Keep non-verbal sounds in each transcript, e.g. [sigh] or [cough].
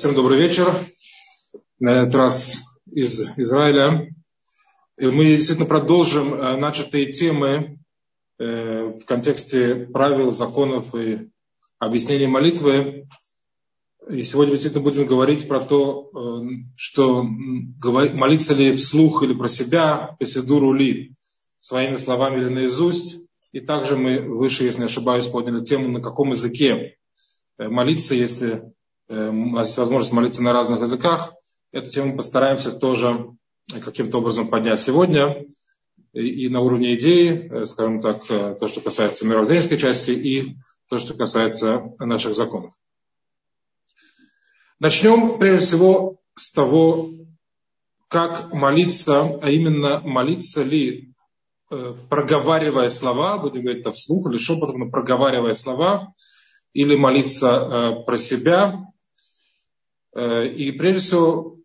Всем добрый вечер. На этот раз из Израиля. И мы действительно продолжим э, начатые темы э, в контексте правил, законов и объяснений молитвы. И сегодня действительно будем говорить про то, э, что молиться ли вслух или про себя, песедуру ли, своими словами или наизусть. И также мы выше, если не ошибаюсь, подняли тему, на каком языке молиться, если у нас есть возможность молиться на разных языках. Эту тему постараемся тоже каким-то образом поднять сегодня. И на уровне идеи, э, скажем так, э, то, что касается мировоззренческой части, и то, что касается наших законов. Начнем прежде всего с того, как молиться, а именно молиться ли, проговаривая слова, будем говорить это вслух или шепотом, но проговаривая слова, или молиться про себя, Э, и прежде всего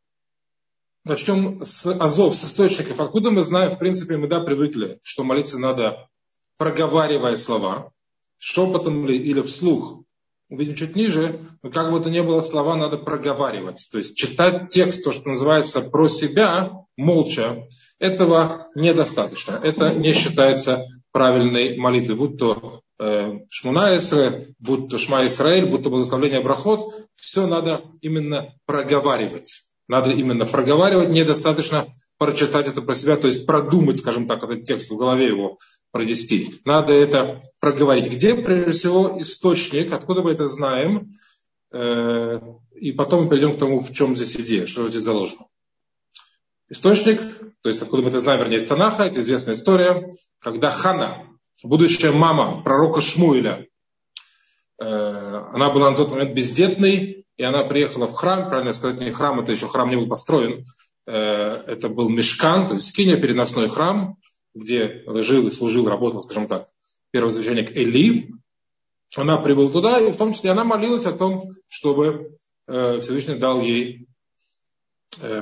начнем с азов, с источников. Откуда мы знаем, в принципе, мы да, привыкли, что молиться надо проговаривая слова, шепотом ли или вслух. Увидим чуть ниже, но как бы то ни было, слова надо проговаривать. То есть читать текст, то, что называется про себя, молча, этого недостаточно. Это не считается правильной молитвой, будь то Э, Шмуна Исраэль, будь то Шма Исраэль, будь то благословление Брахот, все надо именно проговаривать. Надо именно проговаривать, недостаточно прочитать это про себя, то есть продумать, скажем так, этот текст в голове его провести. Надо это проговорить. Где, прежде всего, источник, откуда мы это знаем, э, и потом мы перейдем к тому, в чем здесь идея, что здесь заложено. Источник, то есть откуда мы это знаем, вернее, из Танаха, это известная история, когда Хана, будущая мама пророка Шмуэля, э, она была на тот момент бездетной, и она приехала в храм, правильно сказать, не храм, это еще храм не был построен, э, это был мешкан, то есть скиня, переносной храм, где жил и служил, работал, скажем так, первосвященник Эли. Она прибыла туда, и в том числе она молилась о том, чтобы э, Всевышний дал ей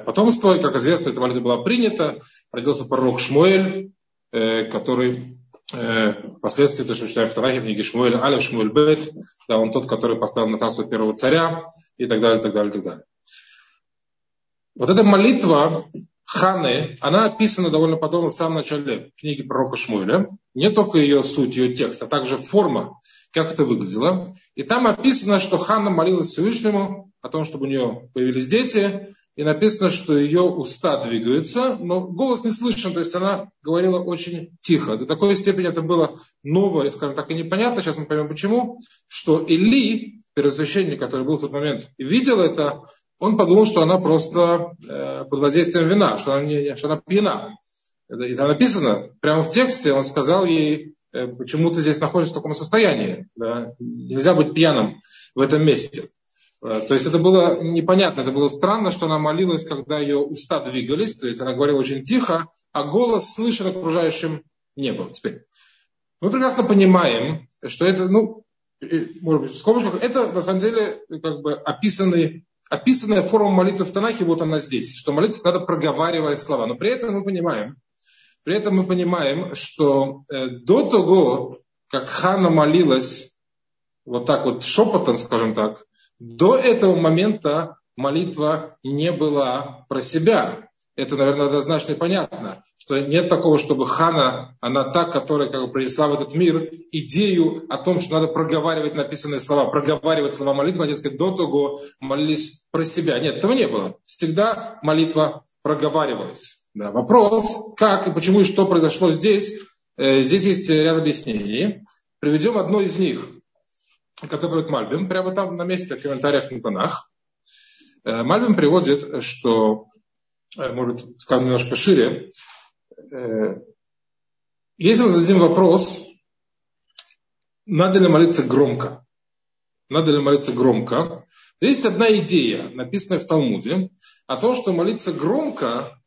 потомство. И, как известно, эта молитва была принята. Родился пророк Шмуэль, который впоследствии, то, что мы читаем в Танахе, в книге Шмуэль Алев, Шмуэль Бет, да, он тот, который поставил на царство первого царя, и так далее, и так далее, и так далее. Вот эта молитва Ханы, она описана довольно подробно в самом начале книги пророка Шмуэля. Не только ее суть, ее текст, а также форма, как это выглядело. И там описано, что Ханна молилась Всевышнему о том, чтобы у нее появились дети, и написано, что ее уста двигаются, но голос не слышен, то есть она говорила очень тихо. До такой степени это было новое, скажем так, и непонятно, сейчас мы поймем почему, что Или, первосвященник, который был в тот момент, видел это, он подумал, что она просто э, под воздействием вина, что она, не, что она пьяна. Это, это написано прямо в тексте, он сказал ей, э, почему ты здесь находишься в таком состоянии. Да? Нельзя быть пьяным в этом месте. Э, то есть это было непонятно, это было странно, что она молилась, когда ее уста двигались, то есть она говорила очень тихо, а голос слышен окружающим не было. Теперь, мы прекрасно понимаем, что это, ну, может быть, в скобочках, это на самом деле как бы описанный, описанная форма молитвы в Танахе, вот она здесь, что молиться надо проговаривая слова. Но при этом мы понимаем, при этом мы понимаем, что э, до того, как Хана молилась вот так вот шепотом, скажем так, до этого момента молитва не была про себя. Это, наверное, однозначно и понятно, что нет такого, чтобы Хана, она та, которая как бы принесла в этот мир идею о том, что надо проговаривать написанные слова, проговаривать слова молитвы, они сказать, до того молились про себя. Нет, этого не было. Всегда молитва проговаривалась. Да. Вопрос, как и почему и что произошло здесь, э, здесь есть ряд объяснений. Приведем одно из них который Мальбим, прямо там на месте в комментариях на тонах. Э, Мальбим приводит, что, э, может скажем немножко шире, если мы зададим вопрос, надо ли молиться громко, надо ли молиться громко, есть одна идея, написанная в Талмуде, о том, что молиться громко,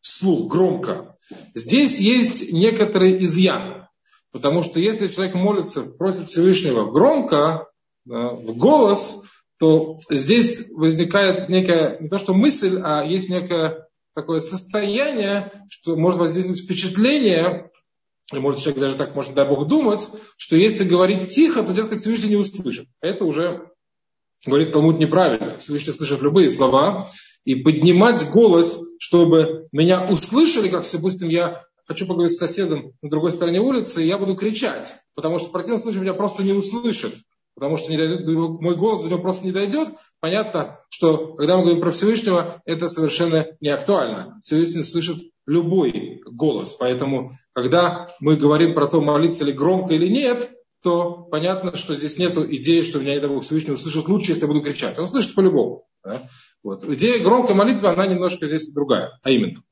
вслух, громко, здесь есть некоторый изъян. Потому что если человек молится, просит Всевышнего громко, в голос, то здесь возникает некая, не то что мысль, а есть некое такое состояние, что может возникнуть впечатление, и может человек даже так может, дай Бог, думать, что если говорить тихо, то, дескать, Всевышний не услышит. Это уже говорит Талмуд неправильно. Всевышний слышит любые слова. И поднимать голос, чтобы меня услышали, как, допустим, я хочу поговорить с соседом на другой стороне улицы, и я буду кричать. Потому что в противном случае меня просто не услышат. Потому что не дойдет, мой голос до него просто не дойдет. Понятно, что когда мы говорим про Всевышнего, это совершенно не актуально. Всевышний слышит любой голос. Поэтому, когда мы говорим про то, молиться ли громко или нет, то понятно, что здесь нет идеи, что меня этого Всевышний услышит лучше, если я буду кричать. Он слышит по-любому. Да? Вот. Идея громкой молитвы, она немножко здесь другая. А именно.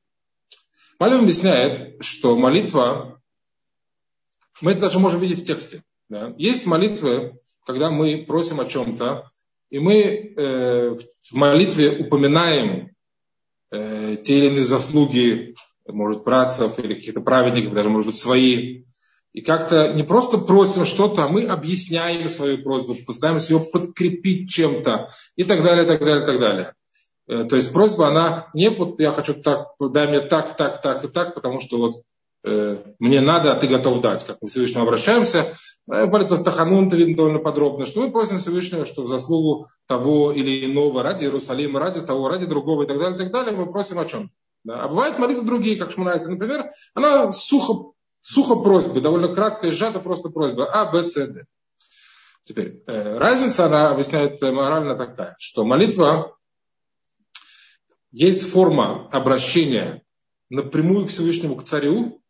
Малин объясняет, что молитва, мы это даже можем видеть в тексте. Да? Есть молитвы, когда мы просим о чем-то, и мы э, в молитве упоминаем э, те или иные заслуги, может, братцев или каких-то праведников, даже, может быть, свои. И как-то не просто просим что-то, а мы объясняем свою просьбу, пытаемся ее подкрепить чем-то и так далее, так далее, так далее. Э, то есть просьба, она не вот я хочу так, дай мне так, так, так и так, потому что вот э, мне надо, а ты готов дать. Как мы к Всевышнему обращаемся, Молитва Таханун видно довольно подробно, что мы просим Всевышнего, что в заслугу того или иного, ради Иерусалима, ради того, ради другого и так далее, и так далее, мы просим о чем. Да. А бывают молитвы другие, как Шмунайся, например, она сухо, сухо просьбы, довольно краткая, сжата просто просьба А, Б, С, Д. Теперь, э, разница, она объясняет морально такая, что молитва есть форма обращения напрямую к Всевышнему, к царю,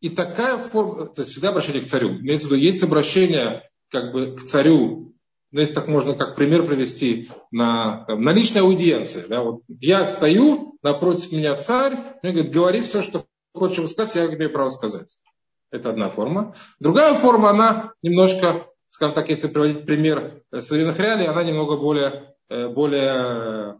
и такая форма, то есть всегда обращение к царю. Имеется в виду, есть обращение как бы к царю, ну, если так можно как пример привести, на, там, на личной аудиенции. Да, вот я стою, напротив меня царь, мне говорит, говори все, что хочешь сказать, я имею право сказать. Это одна форма. Другая форма, она немножко, скажем так, если приводить пример современных реалий, она немного более, э, более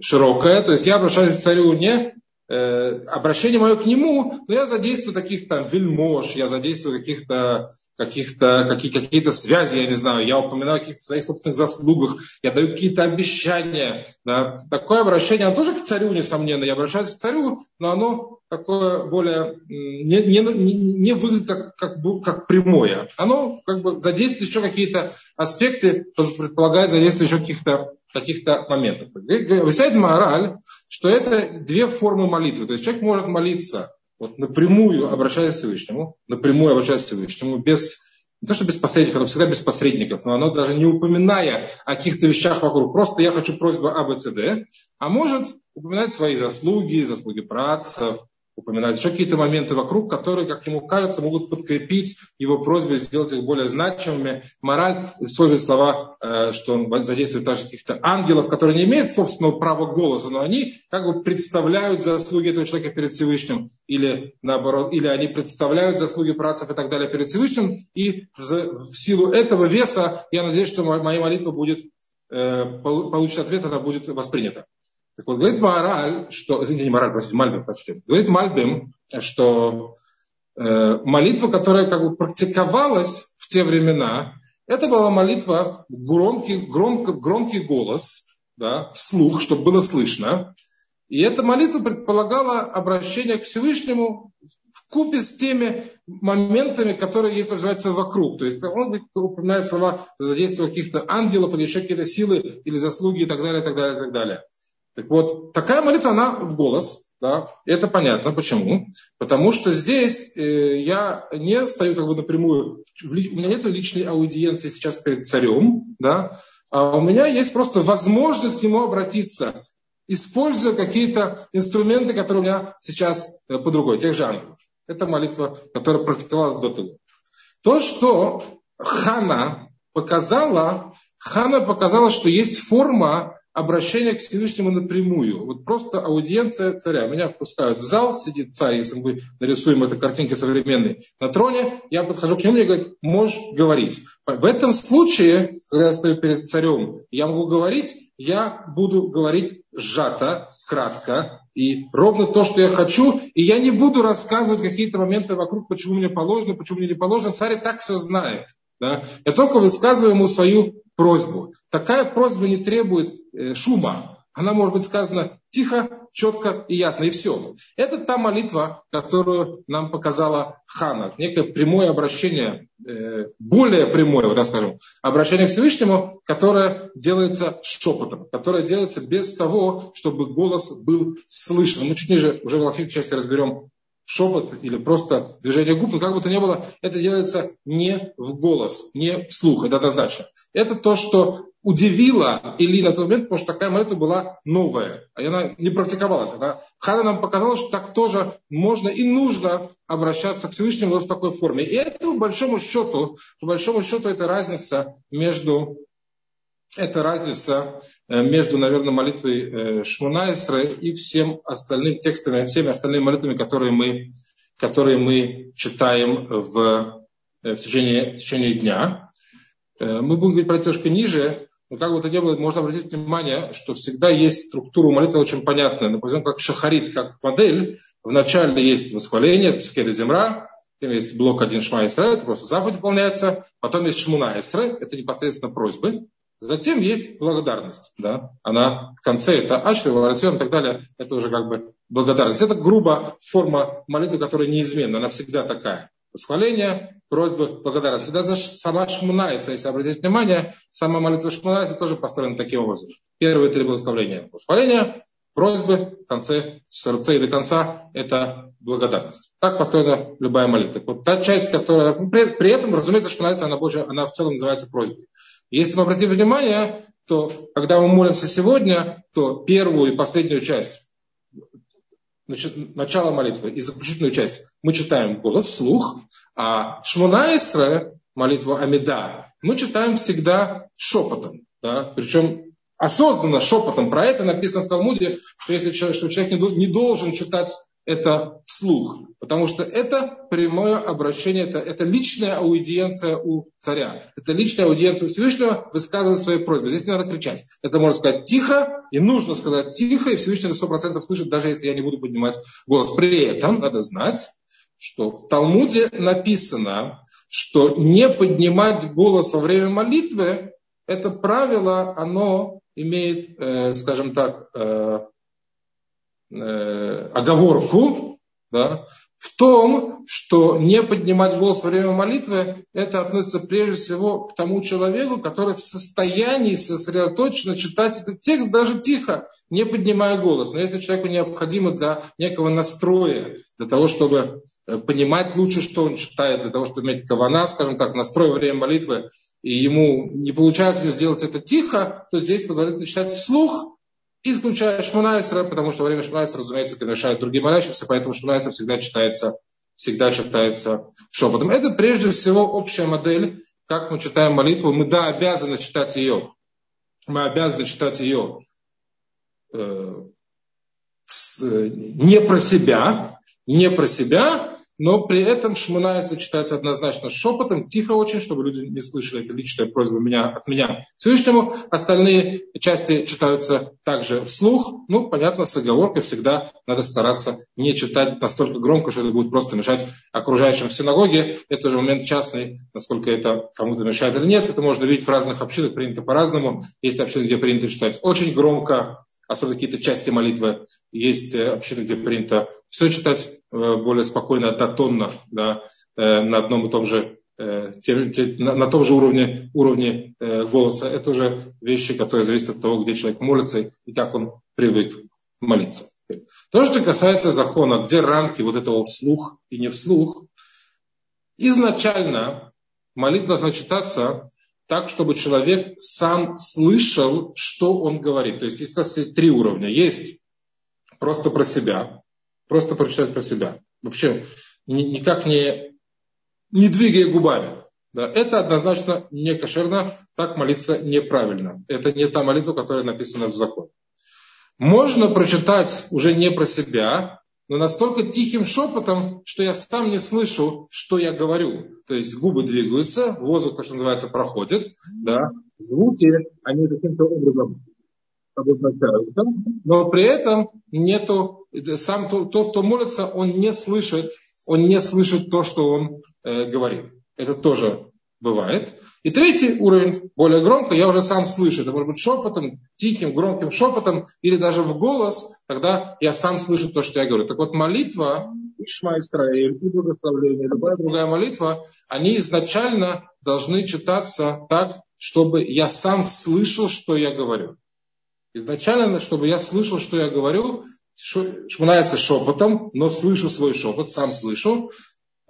широкая. То есть я обращаюсь к царю не Э, обращение мое к нему, но я задействую таких там вельмож, я задействую каких-то каких-то какие, какие-то связи, я не знаю, я упоминаю о каких-то своих собственных заслугах, я даю какие-то обещания. Да. Такое обращение, оно тоже к царю, несомненно, я обращаюсь к царю, но оно такое более, не, не, не выглядит как, как, как прямое. Оно как бы задействует еще какие-то аспекты, предполагает задействие еще каких-то каких-то моментов. Объясняет мораль, что это две формы молитвы. То есть человек может молиться вот напрямую обращаясь к Всевышнему, напрямую обращаясь к Всевышнему, без, не то что без посредников, но всегда без посредников, но оно даже не упоминая о каких-то вещах вокруг, просто я хочу просьбу А, а может упоминать свои заслуги, заслуги працев, упоминать еще какие-то моменты вокруг, которые, как ему кажется, могут подкрепить его просьбу сделать их более значимыми. Мораль использует слова, э, что он задействует даже каких-то ангелов, которые не имеют собственного права голоса, но они как бы представляют заслуги этого человека перед Всевышним, или наоборот, или они представляют заслуги працев и так далее перед Всевышним, и в силу этого веса я надеюсь, что моя молитва будет, э, получит ответ, она будет воспринята. Так вот, говорит Мораль, что, извините, не Мораль, простите, Мальбим, простите. Говорит Мальбим, что э, молитва, которая как бы практиковалась в те времена, это была молитва громкий, громко, громкий голос, да, вслух, чтобы было слышно. И эта молитва предполагала обращение к Всевышнему в купе с теми моментами, которые есть, называется, вокруг. То есть он упоминает слова задействия каких-то ангелов или еще какие-то силы или заслуги и так далее, и так далее, и так далее. Так вот, такая молитва, она в голос, да, и это понятно. Почему? Потому что здесь э, я не стою как бы напрямую, у меня нет личной аудиенции сейчас перед царем, да, а у меня есть просто возможность к нему обратиться, используя какие-то инструменты, которые у меня сейчас э, под рукой, тех же ангелов. Это молитва, которая практиковалась до того. То, что Хана показала, Хана показала, что есть форма обращение к Всевышнему напрямую. Вот просто аудиенция царя. Меня впускают в зал, сидит царь, если мы нарисуем эту картинку современной, на троне, я подхожу к нему, мне говорят, можешь говорить. В этом случае, когда я стою перед царем, я могу говорить, я буду говорить сжато, кратко, и ровно то, что я хочу, и я не буду рассказывать какие-то моменты вокруг, почему мне положено, почему мне не положено. Царь и так все знает. Да? Я только высказываю ему свою просьбу. Такая просьба не требует э, шума. Она может быть сказана тихо, четко и ясно, и все. Это та молитва, которую нам показала Хана. Некое прямое обращение, э, более прямое, вот так скажем, обращение к Всевышнему, которое делается шепотом, которое делается без того, чтобы голос был слышен. Мы чуть ниже уже в логической части разберем шепот или просто движение губ, но как бы то ни было, это делается не в голос, не вслух, это однозначно. Это то, что удивило Или на тот момент, потому что такая молитва была новая, и она не практиковалась. Она, Хана нам показала, что так тоже можно и нужно обращаться к Всевышнему в такой форме. И это, по большому счету, по большому счету, это разница между это разница э, между, наверное, молитвой э, Шмунайсра и всем остальным текстами, всеми остальными молитвами, которые мы, которые мы читаем в, э, в, течение, в течение дня. Мы будем говорить про это немножко ниже, но как бы то ни было, можно обратить внимание, что всегда есть структура молитвы очень понятная. Например, как шахарит, как модель. Вначале есть восхваление, есть земра, есть блок один шма это просто заповедь выполняется, потом есть шмуна Исра, это непосредственно просьбы, Затем есть благодарность. Да? Она в конце это ашри, варатион и так далее. Это уже как бы благодарность. Это грубо форма молитвы, которая неизменна. Она всегда такая. Восхваление, просьбы, благодарность. И даже сама Шмунайса, если обратить внимание, сама молитва Шмунайса тоже построена таким образом. Первые три благословения. Восхваление, просьбы, в конце, сердце и до конца, это благодарность. Так построена любая молитва. Вот та часть, которая... При, при этом, разумеется, Шмунайса, она, больше, она в целом называется просьбой. Если мы обратим внимание, то когда мы молимся сегодня, то первую и последнюю часть, значит, начало молитвы и заключительную часть мы читаем голос вслух, а Шмунаисра, молитва Амида, мы читаем всегда шепотом. Да? Причем осознанно шепотом. Про это написано в Талмуде, что если человек, что человек не должен читать это вслух. Потому что это прямое обращение, это, это личная аудиенция у царя. Это личная аудиенция у Всевышнего высказывать свои просьбы. Здесь не надо кричать. Это можно сказать тихо, и нужно сказать тихо, и Всевышний на 100% слышит, даже если я не буду поднимать голос. При этом надо знать, что в Талмуде написано, что не поднимать голос во время молитвы, это правило, оно имеет, э, скажем так, э, э, оговорку да, в том, что не поднимать голос во время молитвы, это относится прежде всего к тому человеку, который в состоянии сосредоточенно читать этот текст даже тихо, не поднимая голос. Но если человеку необходимо для некого настроя, для того, чтобы э, понимать лучше, что он читает, для того, чтобы иметь кавана, скажем так, настрой во время молитвы, и ему не получается сделать это тихо, то здесь позволительно читать вслух, исключая Шмунайсера, потому что во время Шмунайсера, разумеется, это мешает другим молящимся, поэтому Шмунайсер всегда читается, всегда читается шепотом. Это прежде всего общая модель, как мы читаем молитву. Мы, да, обязаны читать ее. Мы обязаны читать ее э, с, не про себя, не про себя, но при этом Шмуна, если читается однозначно шепотом, тихо очень, чтобы люди не слышали, это личная просьба меня, от меня Всевышнему. Остальные части читаются также вслух. Ну, понятно, с оговоркой всегда надо стараться не читать настолько громко, что это будет просто мешать окружающим в синагоге. Это уже момент частный, насколько это кому-то мешает или нет. Это можно видеть в разных общинах, принято по-разному. Есть общины, где принято читать очень громко, особенно какие-то части молитвы. Есть э, общины, где принято все читать э, более спокойно, однотонно, да, э, на одном и том же на том же уровне, уровне голоса. Это уже вещи, которые зависят от того, где человек молится и как он привык молиться. То, что касается закона, где рамки вот этого вслух и не вслух, изначально молитва должна читаться так, чтобы человек сам слышал, что он говорит. То есть есть три уровня. Есть просто про себя, просто прочитать про себя. Вообще никак не, не двигая губами. Да, это однозначно не кошерно, так молиться неправильно. Это не та молитва, которая написана в законе. Можно прочитать уже не про себя, но настолько тихим шепотом, что я сам не слышу, что я говорю. То есть губы двигаются, воздух, то, что называется, проходит, да, звуки, они каким-то образом обозначаются, но при этом нету, сам тот, кто молится, он не слышит, он не слышит то, что он э, говорит. Это тоже бывает. И третий уровень, более громко, я уже сам слышу. Это может быть шепотом, тихим, громким шепотом, или даже в голос, когда я сам слышу то, что я говорю. Так вот, молитва, Ишма Исраиль, и благословление, любая другая молитва, они изначально должны читаться так, чтобы я сам слышал, что я говорю. Изначально, чтобы я слышал, что я говорю, шмонается шепотом, но слышу свой шепот, сам слышу.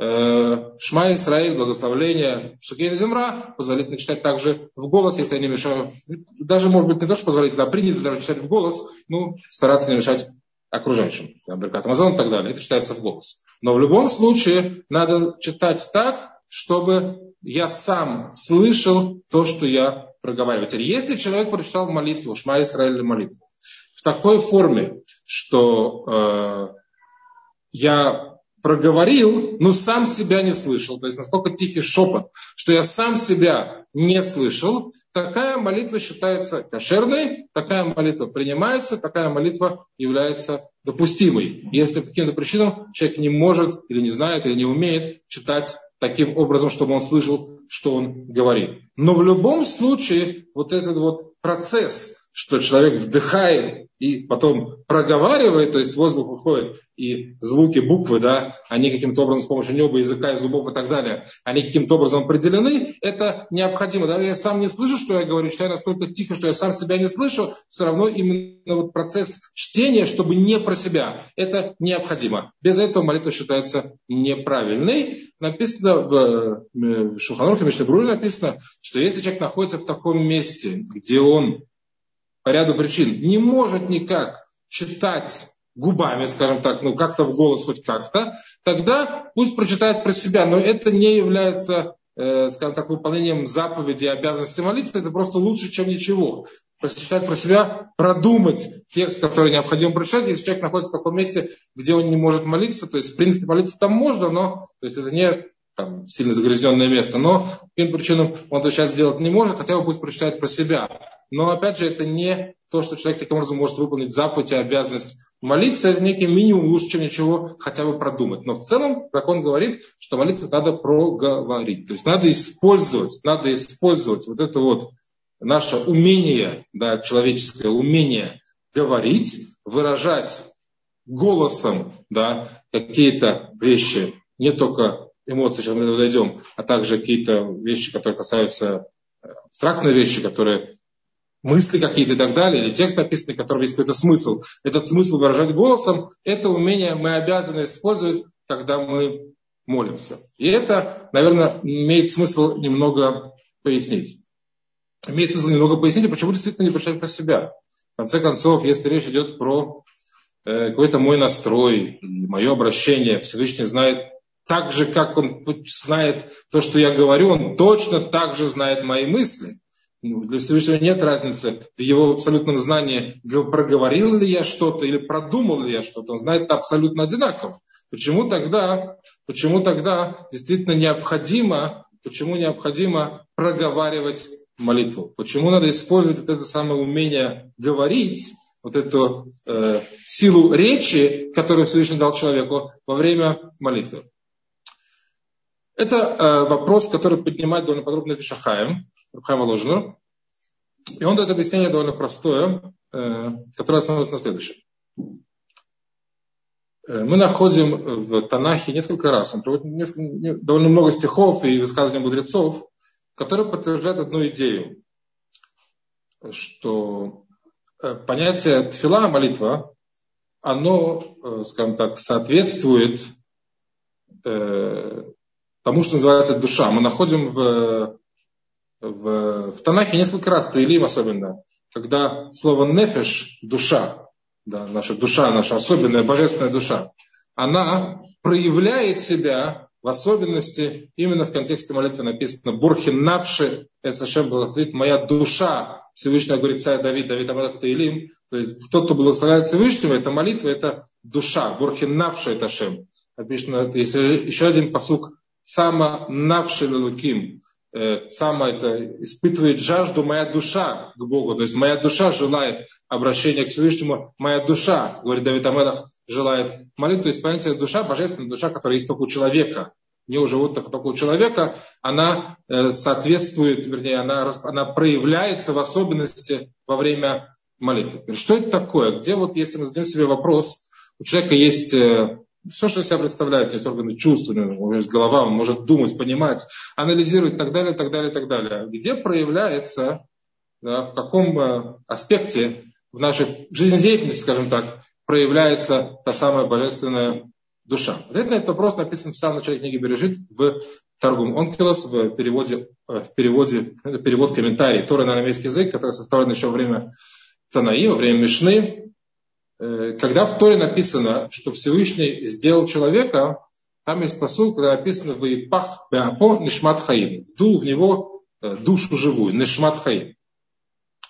Э, Шма Исраиль, благословление Шукейна Земра, позволительно читать также в голос, если я не мешаю. Даже, может быть, не то, что позволительно, а принято даже читать в голос, ну, стараться не мешать окружающим. Беркат Амазон и так далее. Это читается в голос. Но в любом случае надо читать так, чтобы я сам слышал то, что я проговариваю. Теперь, если человек прочитал молитву, Шма Исраиль молитву, в такой форме, что э, я проговорил, но сам себя не слышал. То есть настолько тихий шепот, что я сам себя не слышал. Такая молитва считается кошерной, такая молитва принимается, такая молитва является допустимой. Если по каким-то причинам человек не может или не знает или не умеет читать таким образом, чтобы он слышал, что он говорит. Но в любом случае вот этот вот процесс, что человек вдыхает и потом проговаривает, то есть воздух выходит, и звуки, буквы, да, они каким-то образом с помощью неба, языка и зубов и так далее, они каким-то образом определены, это необходимо. Даже я сам не слышу, что я говорю, читаю настолько тихо, что я сам себя не слышу, все равно именно вот процесс чтения, чтобы не про себя, это необходимо. Без этого молитва считается неправильной. Написано в, в Шуханурхе Мишнебруле написано, что если человек находится в таком месте, где он по ряду причин. Не может никак читать губами, скажем так, ну как-то в голос хоть как-то, тогда пусть прочитает про себя, но это не является, э, скажем так, выполнением заповеди и обязанности молиться, это просто лучше, чем ничего. Прочитать про себя, продумать текст, который необходимо прочитать, если человек находится в таком месте, где он не может молиться, то есть, в принципе, молиться там можно, но то есть, это не там, сильно загрязненное место, но по каким причинам он это сейчас сделать не может, хотя бы пусть прочитает про себя. Но опять же, это не то, что человек таким образом может выполнить заповедь и обязанность молиться, это некий минимум лучше, чем ничего, хотя бы продумать. Но в целом закон говорит, что молитву надо проговорить. То есть надо использовать, надо использовать вот это вот наше умение, да, человеческое умение говорить, выражать голосом да, какие-то вещи, не только эмоции, сейчас мы до дойдем, а также какие-то вещи, которые касаются э, абстрактные вещи, которые мысли какие-то и так далее, или текст написанный, который есть какой-то смысл. Этот смысл выражать голосом, это умение мы обязаны использовать, когда мы молимся. И это, наверное, имеет смысл немного пояснить. Имеет смысл немного пояснить, почему действительно не прочитать про себя. В конце концов, если речь идет про э, какой-то мой настрой, мое обращение, Всевышний знает так же, как он знает то, что я говорю, он точно так же знает мои мысли. Ну, для Всевышнего нет разницы в его абсолютном знании, проговорил ли я что-то или продумал ли я что-то. Он знает это абсолютно одинаково. Почему тогда, почему тогда действительно необходимо, почему необходимо проговаривать молитву? Почему надо использовать вот это самое умение говорить, вот эту э, силу речи, которую Всевышний дал человеку во время молитвы? Это э, вопрос, который поднимает довольно подробно Вишахаем, Рабхайм Воложнер. И он дает объяснение довольно простое, э, которое основывается на следующем. Э, мы находим в Танахе несколько раз, он проводит несколько, довольно много стихов и высказываний мудрецов, которые подтверждают одну идею, что э, понятие тфила, молитва, оно, скажем так, соответствует тому, что называется душа. Мы находим в, в, в Танахе несколько раз, Таилим особенно, когда слово нефеш, душа, да, наша душа, наша особенная божественная душа, она проявляет себя в особенности именно в контексте молитвы написано «Бурхин навши эсэшем благословит моя душа». Всевышний говорит царь Давид, Давид Амадах Таилим. То есть тот, кто благословляет Всевышнего, это молитва, это душа. Бурхин навши это Шем. Написано, еще один посук Сама навши луким. Э, сама это испытывает жажду моя душа к Богу. То есть моя душа желает обращения к Всевышнему. Моя душа, говорит Давид Амелах, желает молитву. То есть понятие душа, божественная душа, которая есть только у человека. не у животных, только у человека, она э, соответствует, вернее, она, она проявляется в особенности во время молитвы. Что это такое? Где вот, если мы задаем себе вопрос, у человека есть э, все, что из себя представляет, есть органы чувств, у него есть голова, он может думать, понимать, анализировать и так далее, так далее, так далее. Где проявляется, да, в каком э, аспекте в нашей жизнедеятельности, скажем так, проявляется та самая божественная душа. Ответ на этот вопрос написан в самом начале книги Бережит в Таргум Онкелос в переводе, э, в переводе перевод комментарий Тора на арамейский язык, который составлен еще во время Танаи, во время Мишны. Э, когда в Торе написано, что Всевышний сделал человека, там есть посыл, когда написано «Ваипах беапо нишмат хаим». Вдул в него э, душу живую, нишмат хаим.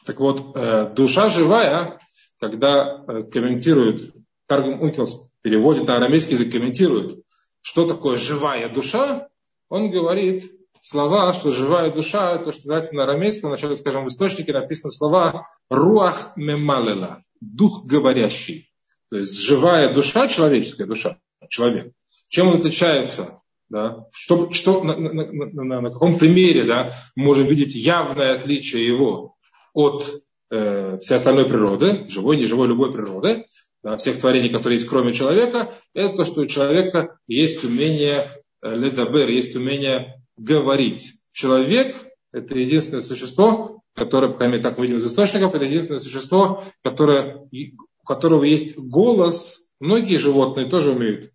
Так вот, душа живая, когда комментирует Таргум Ункелос переводит на арамейский язык, комментирует, что такое живая душа, он говорит слова, что живая душа, то, что называется на арамейском, вначале, скажем, в источнике написано слова руах мемалела, дух говорящий. То есть живая душа, человеческая душа, человек. Чем он отличается? Да? Что, что, на, на, на, на, каком примере да, мы можем видеть явное отличие его от э, всей остальной природы, живой, неживой, любой природы, да, всех творений, которые есть кроме человека, это то, что у человека есть умение э, ледабер, есть умение говорить. Человек – это единственное существо, которое, пока мы так видим из источников, это единственное существо, которое, у которого есть голос. Многие животные тоже умеют,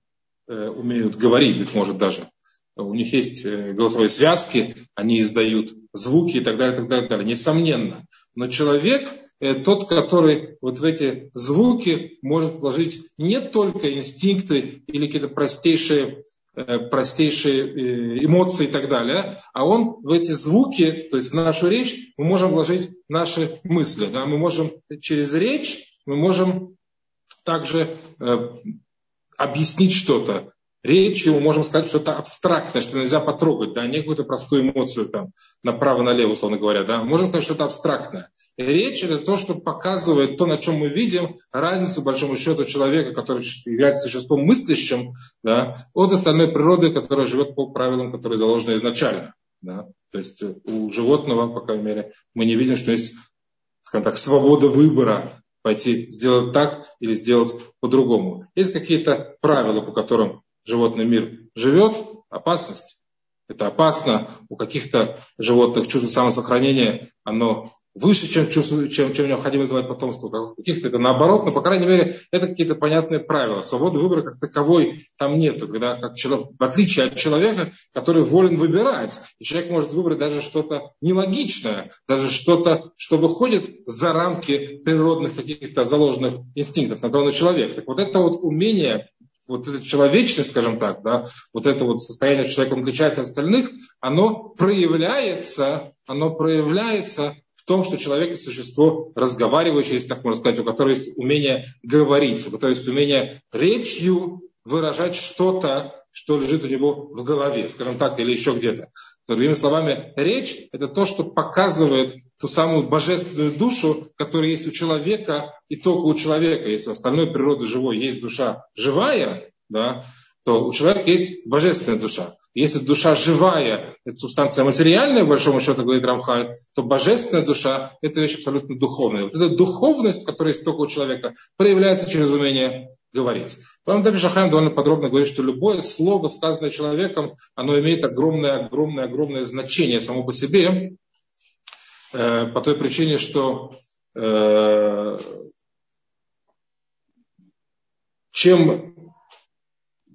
э, умеют говорить, быть может даже. У них есть э, голосовые связки, они издают звуки и так далее, и так далее, и так далее. Несомненно. Но человек – Э, тот, который вот в эти звуки может вложить не только инстинкты или какие-то простейшие простейшие э, эмоции и так далее, а он в эти звуки, то есть в нашу речь, мы можем вложить наши мысли. Да? Мы можем через речь, мы можем также объяснить что-то, речью мы можем сказать что-то абстрактное, что нельзя потрогать, да, не какую-то простую эмоцию там направо-налево, условно говоря, да, можем сказать что-то абстрактное. Речь это то, что показывает то, на чем мы видим разницу, большому счету, человека, который является существом мыслящим, да, от остальной природы, которая живет по правилам, которые заложены изначально. Да. То есть у животного, по крайней мере, мы не видим, что есть, скажем так, свобода выбора пойти сделать так или сделать по-другому. Есть какие-то правила, по которым животный мир живет, опасность. Это опасно. У каких-то животных чувство самосохранения, оно выше, чем, чем, чем необходимо издавать потомство. Каких-то это наоборот, но, по крайней мере, это какие-то понятные правила. Свободы выбора как таковой там нету. Когда, как человек, в отличие от человека, который волен выбирать. И человек может выбрать даже что-то нелогичное, даже что-то, что выходит за рамки природных каких-то заложенных инстинктов на то человек. Так вот это вот умение вот эта человечность, скажем так, да, вот это вот состояние, что человек отличается от остальных, оно проявляется, оно проявляется в том, что человек – существо разговаривающее, если так можно сказать, у которого есть умение говорить, у которого есть умение речью выражать что-то, что лежит у него в голове, скажем так, или еще где-то. Другими словами, речь – это то, что показывает ту самую божественную душу, которая есть у человека, и только у человека, если у остальной природы живой есть душа живая, да, то у человека есть божественная душа. Если душа живая, это субстанция материальная, в большом счету, говорит Рамхаль, то божественная душа – это вещь абсолютно духовная. Вот эта духовность, которая есть только у человека, проявляется через умение говорить. Потом Даби Шахайм довольно подробно говорит, что любое слово, сказанное человеком, оно имеет огромное, огромное, огромное значение само по себе, э, по той причине, что э, чем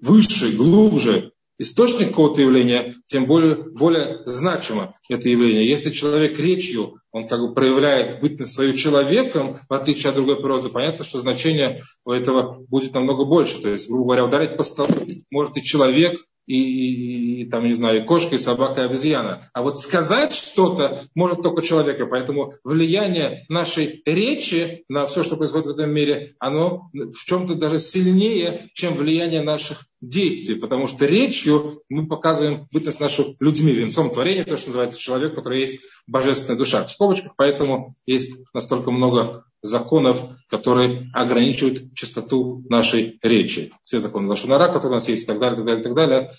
выше, глубже источник какого-то явления, тем более, более значимо это явление. Если человек речью, он как бы проявляет бытность свою человеком, в отличие от другой природы, понятно, что значение у этого будет намного больше. То есть, грубо говоря, ударить по столу может и человек, и, и, и там, не знаю, и кошка, и собака, и обезьяна. А вот сказать что-то может только человека. Поэтому влияние нашей речи на все, что происходит в этом мире, оно в чем-то даже сильнее, чем влияние наших действий, потому что речью мы показываем бытность нашу людьми, венцом творения, то, что называется человек, который есть божественная душа. В скобочках, поэтому есть настолько много законов, которые ограничивают чистоту нашей речи. Все законы Лашонара, которые у нас есть, и так далее, так далее, так далее.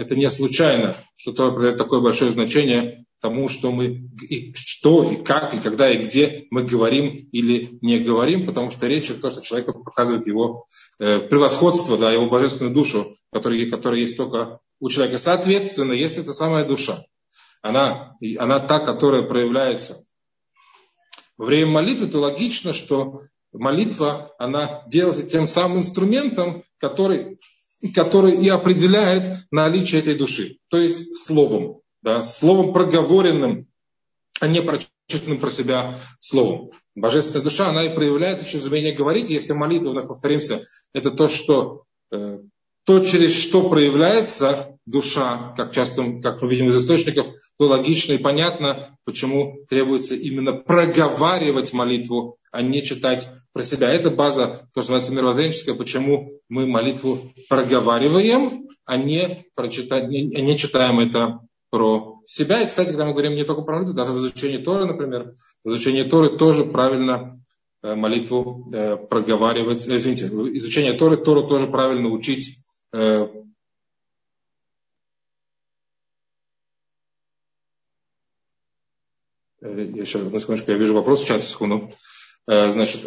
Это не случайно, что такое большое значение тому, что мы, и что, и как, и когда, и где мы говорим или не говорим, потому что речь это то, что человек показывает его э, превосходство, да, его божественную душу, которая, которая есть только у человека. Соответственно, если это самая душа, она, она та, которая проявляется. Во время молитвы, то логично, что молитва, она делается тем самым инструментом, который, который и определяет наличие этой души, то есть словом да, словом проговоренным, а не прочитанным про себя словом. Божественная душа, она и проявляется через умение говорить. Если молитва, вновь повторимся, это то, что э, то, через что проявляется душа, как часто, как мы видим из источников, то логично и понятно, почему требуется именно проговаривать молитву, а не читать про себя. Это база, то, что называется мировоззренческая, почему мы молитву проговариваем, а не, прочитать, не, не читаем это про себя. И, кстати, когда мы говорим не только про молитву, даже в изучении Торы, например, в изучении Торы тоже правильно э, молитву э, проговаривать. Э, извините, изучение Торы, Тору тоже правильно учить еще одну секундочку, я вижу вопрос в секунду. Значит,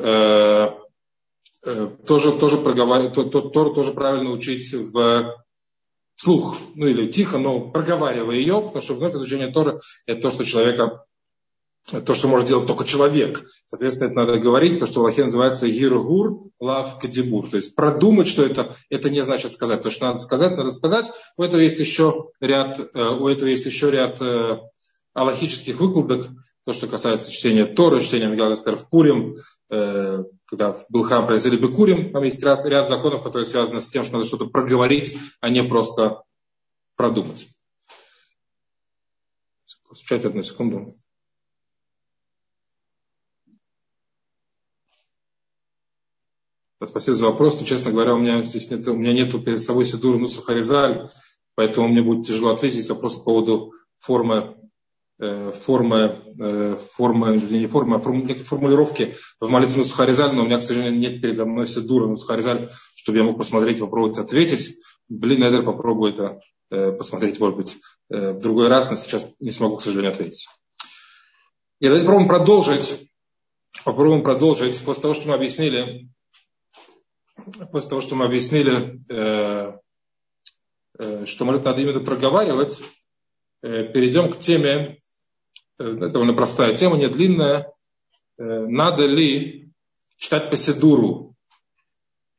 тоже, тоже проговаривать, Тору тоже правильно учить в вслух, ну или тихо, но проговаривая ее, потому что вновь изучение Торы – это то, что человека, то, что может делать только человек. Соответственно, это надо говорить, то, что в Аллахе называется гиргур лав кадибур. То есть продумать, что это, это не значит сказать. То, что надо сказать, надо сказать. У этого есть еще ряд, э, у этого есть еще ряд э, аллахических выкладок, то, что касается чтения Торы, чтения Мегаластер в Пурим, э, когда был храм произвели Бекурим, там есть ряд, ряд законов, которые связаны с тем, что надо что-то проговорить, а не просто продумать. Постучать одну секунду. Спасибо за вопрос. Но, честно говоря, у меня здесь нет, у меня нету перед собой Сидура Нуса Харизаль, поэтому мне будет тяжело ответить вопрос по поводу формы формы, э, формы, не формы, а формулировки в молитве Сухаризаль, но у меня, к сожалению, нет передо мной Седура Нусухаризаль, чтобы я мог посмотреть, попробовать ответить. Блин, Эдер, попробую это э, посмотреть, может быть, в другой раз, но сейчас не смогу, к сожалению, ответить. И давайте попробуем продолжить. Попробуем продолжить. После того, что мы объяснили, после того, что мы объяснили, что молитву надо именно проговаривать, перейдем к теме довольно простая тема, не длинная. Э, надо ли читать по Седуру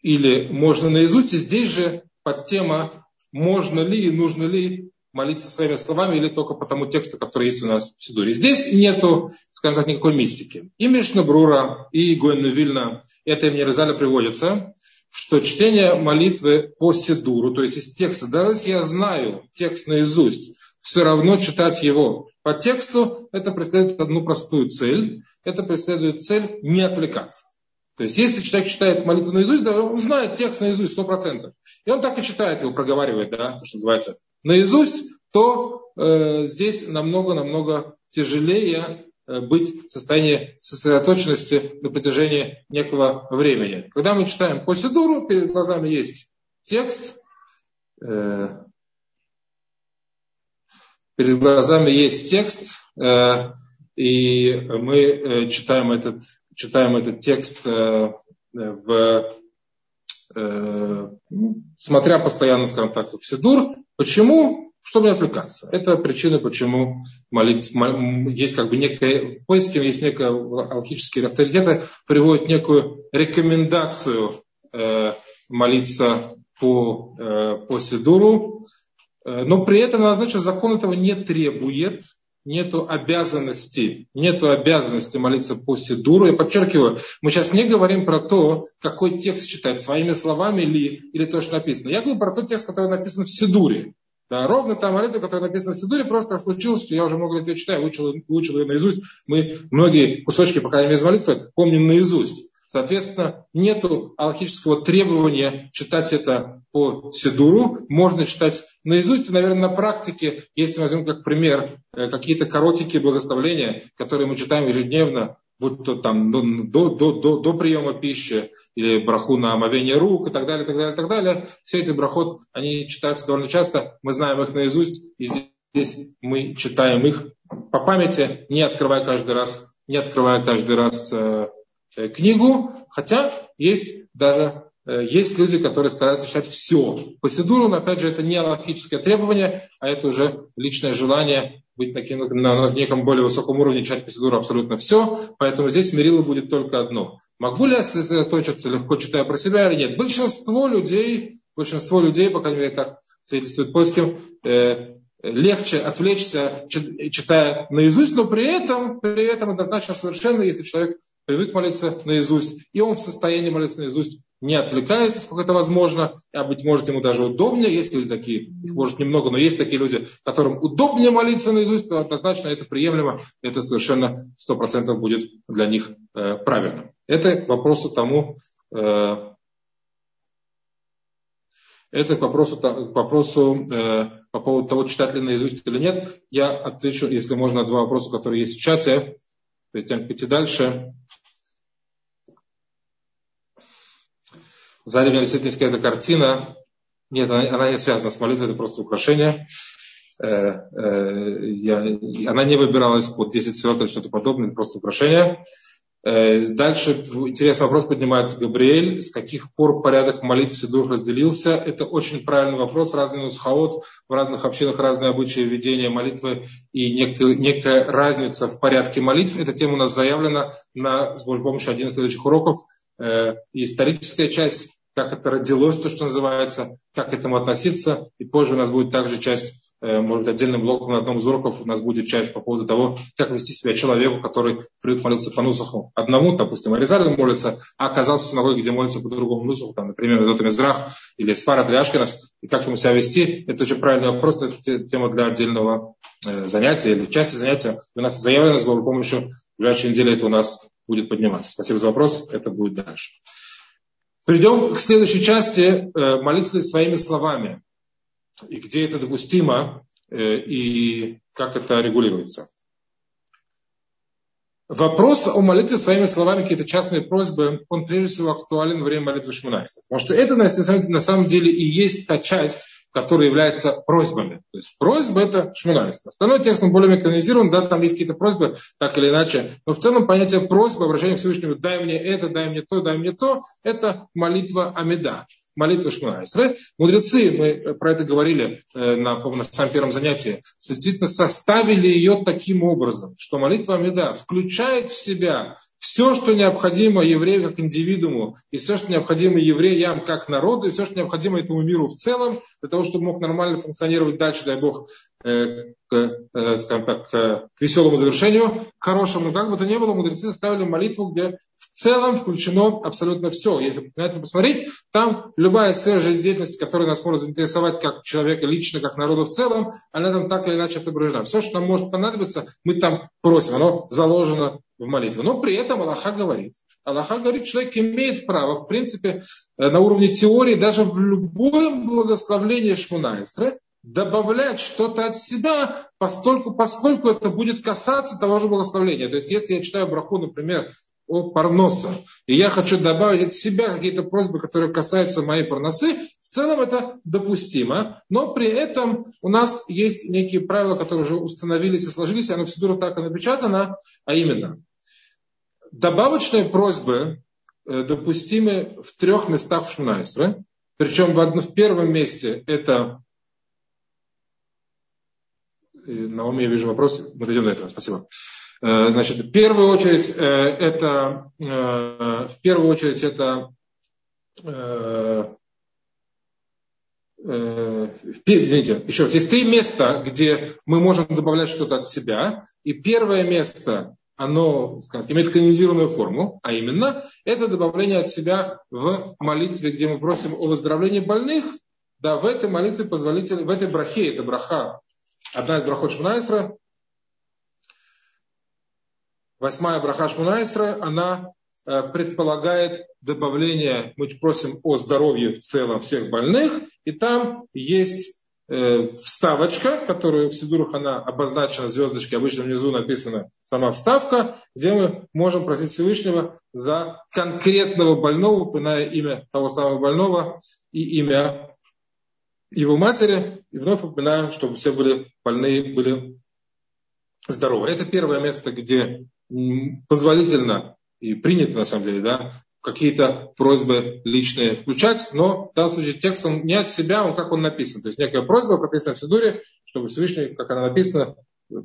или можно наизусть? И здесь же под тема, можно ли и нужно ли молиться своими словами или только по тому тексту, который есть у нас в Сидуре. Здесь нету, скажем так, никакой мистики. И Мишна Брура, и Гойна Вильна, это им не Розаля приводится, что чтение молитвы по Сидуру, то есть из текста, даже если я знаю текст наизусть, все равно читать его по тексту, это преследует одну простую цель. Это преследует цель не отвлекаться. То есть, если человек читает молитву наизусть, да, он знает текст наизусть, сто процентов. И он так и читает его, проговаривает, да, то, что называется, наизусть, то э, здесь намного-намного тяжелее э, быть в состоянии сосредоточенности на протяжении некого времени. Когда мы читаем по перед глазами есть текст, э, перед глазами есть текст, э, и мы э, читаем этот, читаем этот текст э, в, смотря постоянно, скажем так, в Сидур. Почему? Чтобы не отвлекаться. Это причина, почему молить, есть как бы некая, в поиске есть некая алхические авторитеты, приводят некую рекомендацию молиться по, по Сидуру, но при этом, значит, закон этого не требует, нету обязанности, нету обязанности молиться по Сидуру. Я подчеркиваю, мы сейчас не говорим про то, какой текст читать, своими словами ли, или то, что написано. Я говорю про тот текст, который написан в Сидуре. Да, ровно та молитва, которая написана в Сидуре, просто случилось, что я уже много лет ее читаю, выучил, выучил ее наизусть. Мы многие кусочки, по крайней мере, из молитвы помним наизусть. Соответственно, нет аллахического требования читать это по Сидуру. Можно читать наизусть. Наверное, на практике, если возьмем как пример э, какие-то коротенькие благословления, которые мы читаем ежедневно, будь то там до, до, до, до приема пищи, или браху на омовение рук и так далее, так далее, так далее. Все эти брахот, они читаются довольно часто, мы знаем их наизусть, и здесь мы читаем их по памяти, не открывая каждый раз, не открывая каждый раз э, э, книгу, хотя есть даже есть люди, которые стараются читать все. По Сидуру, опять же, это не логическое требование, а это уже личное желание быть на, на, на неком более высоком уровне, читать по Сидуру абсолютно все. Поэтому здесь мерило будет только одно. Могу ли я сосредоточиться, легко читая про себя или нет? Большинство людей, большинство людей, по крайней мере, так свидетельствует поиском, э, легче отвлечься, читая наизусть, но при этом, при этом однозначно совершенно, если человек привык молиться наизусть, и он в состоянии молиться наизусть, не отвлекаясь, насколько это возможно, а быть может ему даже удобнее, есть люди такие, их может немного, но есть такие люди, которым удобнее молиться наизусть, то однозначно это приемлемо, это совершенно сто процентов будет для них э, правильно. Это к вопросу тому, э, это к вопросу, к вопросу э, по поводу того, читать ли наизусть или нет. Я отвечу, если можно, на два вопроса, которые есть в чате. Перед тем, как идти дальше. Сзади меня действительно есть какая-то картина. Нет, она, она не связана с молитвой, это просто украшение. Э, э, я, она не выбиралась под 10 сферот или что-то подобное, это просто украшение. Э, дальше интересный вопрос поднимает Габриэль. С каких пор порядок молитв Сидур разделился? Это очень правильный вопрос. Разный нусхаот, в разных общинах разные обычаи ведения молитвы и некая, некая разница в порядке молитв. Эта тема у нас заявлена на, с Божьей помощью, один из следующих уроков. Э, историческая часть, как это родилось, то, что называется, как к этому относиться. И позже у нас будет также часть Э, может быть, отдельным блоком на одном из уроков. У нас будет часть по поводу того, как вести себя человеку, который привык молиться по нусаху одному, допустим, Аризаль молится, а оказался в синагоге, где молится по другому нусаху, там, например, Дотам Израх или Сфара Триашкинас, и как ему себя вести, это очень правильный вопрос, это тема для отдельного э, занятия или части занятия. У нас заявлено с помощью, в ближайшей неделе это у нас будет подниматься. Спасибо за вопрос, это будет дальше. Перейдем к следующей части, э, молиться ли своими словами и где это допустимо, э, и как это регулируется. Вопрос о молитве своими словами, какие-то частные просьбы, он прежде всего актуален во время молитвы Шмунайса. Потому что это на самом деле и есть та часть, которая является просьбами. То есть просьба это шминайство. Остальной текст он более канонизирован, да, там есть какие-то просьбы, так или иначе. Но в целом понятие просьбы, обращение к Всевышнему, дай мне это, дай мне то, дай мне то, это молитва Амида молитва Шмуайсре. Мудрецы, мы про это говорили э, на, на самом первом занятии, действительно составили ее таким образом, что молитва Амида включает в себя все, что необходимо еврею как индивидууму, и все, что необходимо евреям как народу, и все, что необходимо этому миру в целом, для того, чтобы мог нормально функционировать дальше, дай Бог, э, к, э, скажем так, к веселому завершению, к хорошему. Как бы то ни было, мудрецы составили молитву, где в целом включено абсолютно все. Если на это посмотреть, там любая сфера жизнедеятельности, которая нас может заинтересовать как человека лично, как народу в целом, она там так или иначе отображена. Все, что нам может понадобиться, мы там просим. Оно заложено в молитве. Но при этом Аллаха говорит, Аллаха говорит, человек имеет право, в принципе, э, на уровне теории, даже в любое благословление Шмунайстра, добавлять что-то от себя, поскольку, поскольку это будет касаться того же благословления. То есть, если я читаю браху, например, о парноса, и я хочу добавить от себя какие-то просьбы, которые касаются моей парносы, в целом это допустимо, но при этом у нас есть некие правила, которые уже установились и сложились, и в Сидуру так и напечатано, а именно, добавочные просьбы э, допустимы в трех местах в Шмунайсре, причем в, одно, в первом месте это на уме я вижу вопрос, мы дойдем до этого, спасибо. Э, значит, в первую очередь э, это, э, в первую очередь это извините, еще раз, есть три места, где мы можем добавлять что-то от себя. И первое место, оно скажем, имеет канонизированную форму, а именно это добавление от себя в молитве, где мы просим о выздоровлении больных. Да, в этой молитве позволительно, в этой брахе, это браха, одна из брахот Шмунайсра, восьмая браха Шмунайсра, она э, предполагает добавление, мы просим о здоровье в целом всех больных, и там есть э, вставочка, которую в Сидурах она обозначена звездочкой, обычно внизу написана сама вставка, где мы можем просить Всевышнего за конкретного больного, упоминая имя того самого больного и имя его матери, и вновь упоминаем, чтобы все были больные, были здоровы. Это первое место, где позволительно и принято, на самом деле, да, какие-то просьбы личные включать, но в данном случае текст он не от себя, он как он написан. То есть некая просьба прописана в Сидуре, чтобы Всевышний, как она написана,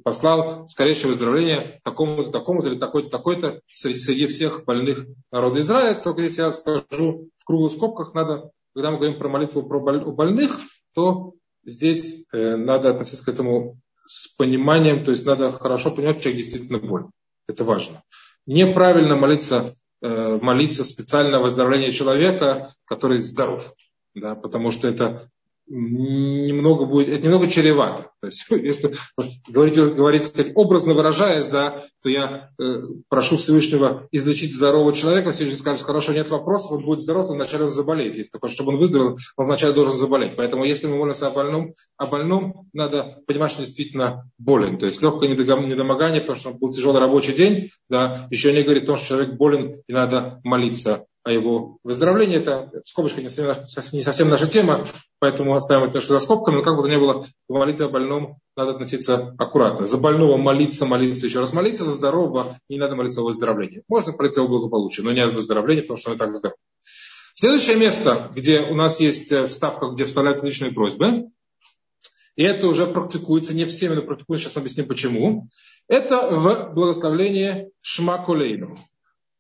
послал скорейшее выздоровление такому-то, такому-то или такой-то, такой-то среди, среди всех больных народа Израиля. Только здесь я скажу в круглых скобках, надо, когда мы говорим про молитву про больных, то здесь э, надо относиться к этому с пониманием, то есть надо хорошо понимать, человек действительно болен. Это важно. Неправильно молиться, э, молиться специально о выздоровлении человека, который здоров. Да, потому что это немного будет, это немного чревато. То есть, [laughs] если говорить, говорить сказать, образно выражаясь, да, то я э, прошу Всевышнего излечить здорового человека, Всевышний скажет, хорошо, нет вопросов, он будет здоров, то вначале он заболеет. Если такое, чтобы он выздоровел, он вначале должен заболеть. Поэтому, если мы молимся о больном, о больном, надо понимать, что действительно болен. То есть, легкое недомогание, потому что был тяжелый рабочий день, да, еще не говорит о том, что человек болен, и надо молиться о его выздоровлении. Это в скобочках не совсем наша тема, поэтому оставим это немножко за скобками. Но как бы то ни было, в молитве о больном надо относиться аккуратно. За больного молиться, молиться, еще раз молиться, за здорового не надо молиться о выздоровлении. Можно молиться о благополучии, но не о выздоровлении, потому что он и так здоров. Следующее место, где у нас есть э, вставка, где вставляются личные просьбы, и это уже практикуется, не всеми, но практикуется, сейчас объясним почему, это в благословении Шмакулейну. Э,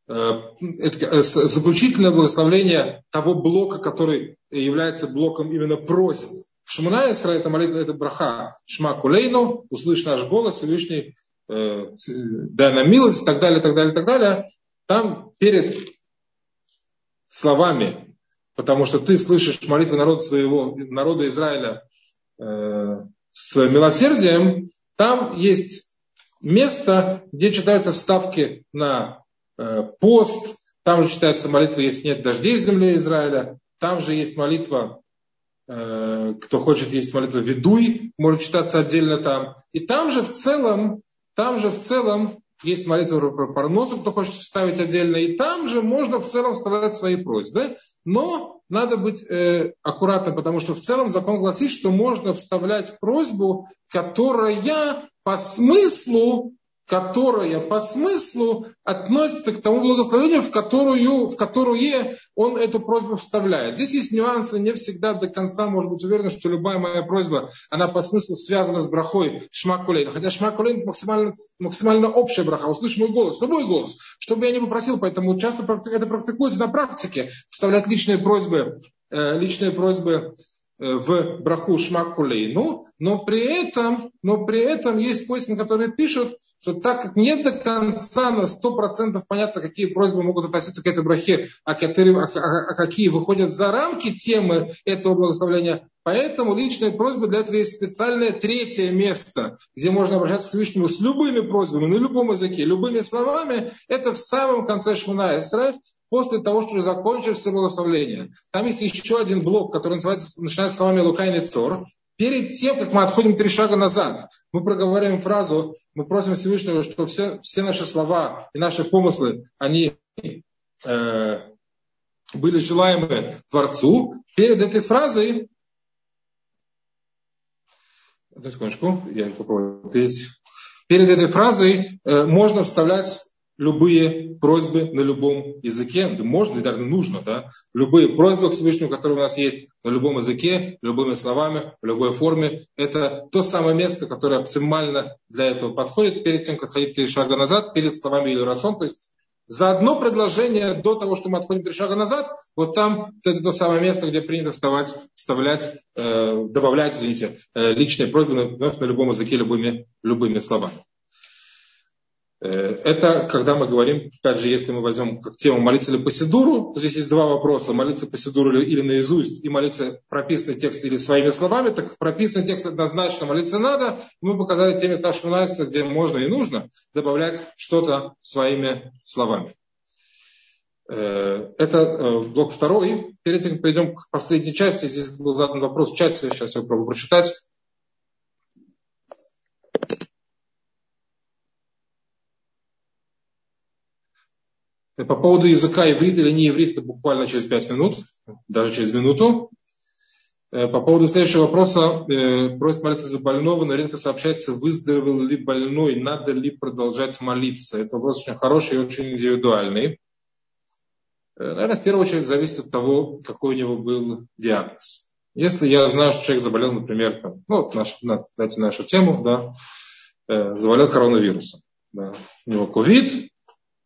это э, заключительное благословление того блока, который является блоком именно просьб. В Шмуна Исра это молитва, это браха. Шма кулейну, услышь наш голос, Всевышний, э, дай нам милость, и так далее, так далее, так далее. Там перед словами, потому что ты слышишь молитвы народа своего, народа Израиля э, с милосердием, там есть место, где читаются вставки на Э, пост, там же читается молитва, если нет дождей в земле Израиля, там же есть молитва, э, кто хочет есть молитва ведуй, может читаться отдельно там. И там же в целом, там же в целом есть молитва про парнозу, кто хочет вставить отдельно, и там же можно в целом вставлять свои просьбы. Но надо быть э, аккуратным, потому что в целом закон гласит, что можно вставлять просьбу, которая по смыслу которая по смыслу относится к тому благословению, в, которую, в которое он эту просьбу вставляет. Здесь есть нюансы, не всегда до конца может быть уверен, что любая моя просьба, она по смыслу связана с брахой шмакулейн. Хотя шмакулейн максимально, максимально общая браха. Услышь мой голос, любой голос, чтобы я не попросил, поэтому часто это практикуется на практике, вставлять личные просьбы, э, личные просьбы Э, в браху шмакулейну, но при этом, но при этом есть поиски, которые пишут, что так как не до конца на 100% понятно, какие просьбы могут относиться к этой брахе, а, а, а, а какие выходят за рамки темы этого благословления, поэтому личные просьбы для этого есть специальное третье место, где можно обращаться к Всевышнему с любыми просьбами, на любом языке, любыми словами, это в самом конце Шмуна Исраиль, после того, что уже закончилось все благословление. Там есть еще один блок, который называется, начинается словами Лукайный Цор. Перед тем, как мы отходим три шага назад, мы проговариваем фразу, мы просим Всевышнего, что все, все наши слова и наши помыслы, они э, были желаемы Творцу. Перед этой фразой, одну секундочку, я попробую ответить. Перед этой фразой э, можно вставлять любые просьбы на любом языке, можно и даже нужно, да, любые просьбы к Всевышнему, которые у нас есть на любом языке, любыми словами, в любой форме, это то самое место, которое оптимально для этого подходит перед тем, как ходить три шага назад, перед словами или рацион, то есть за одно предложение до того, что мы отходим три шага назад, вот там это то самое место, где принято вставать, вставлять, э, добавлять, извините, э, личные просьбы на, на любом языке любыми, любыми словами. Э, это когда мы говорим, опять же, если мы возьмем как тему молиться ли по Сидуру, то здесь есть два вопроса, молиться по Сидуру или, или наизусть, и молиться прописанный текст или своими словами, так прописанный текст однозначно молиться надо. Мы показали те места Шмунайса, где можно и нужно добавлять что-то своими словами. Э, это э, блок второй. Перед этим перейдем к последней части. Здесь был задан вопрос в чате, сейчас я попробую прочитать. По поводу языка иврит или не иврит, это буквально через пять минут, даже через минуту. Э, по поводу следующего вопроса, просит молиться за больного, но редко сообщается, выздоровел ли больной, надо ли продолжать молиться. Это вопрос очень хороший и очень индивидуальный. Э, наверное, в первую очередь зависит от того, какой у него был диагноз. Если я знаю, что человек заболел, например, там, ну, наш, дайте нашу тему, да, э, заболел коронавирусом. Да. У него ковид,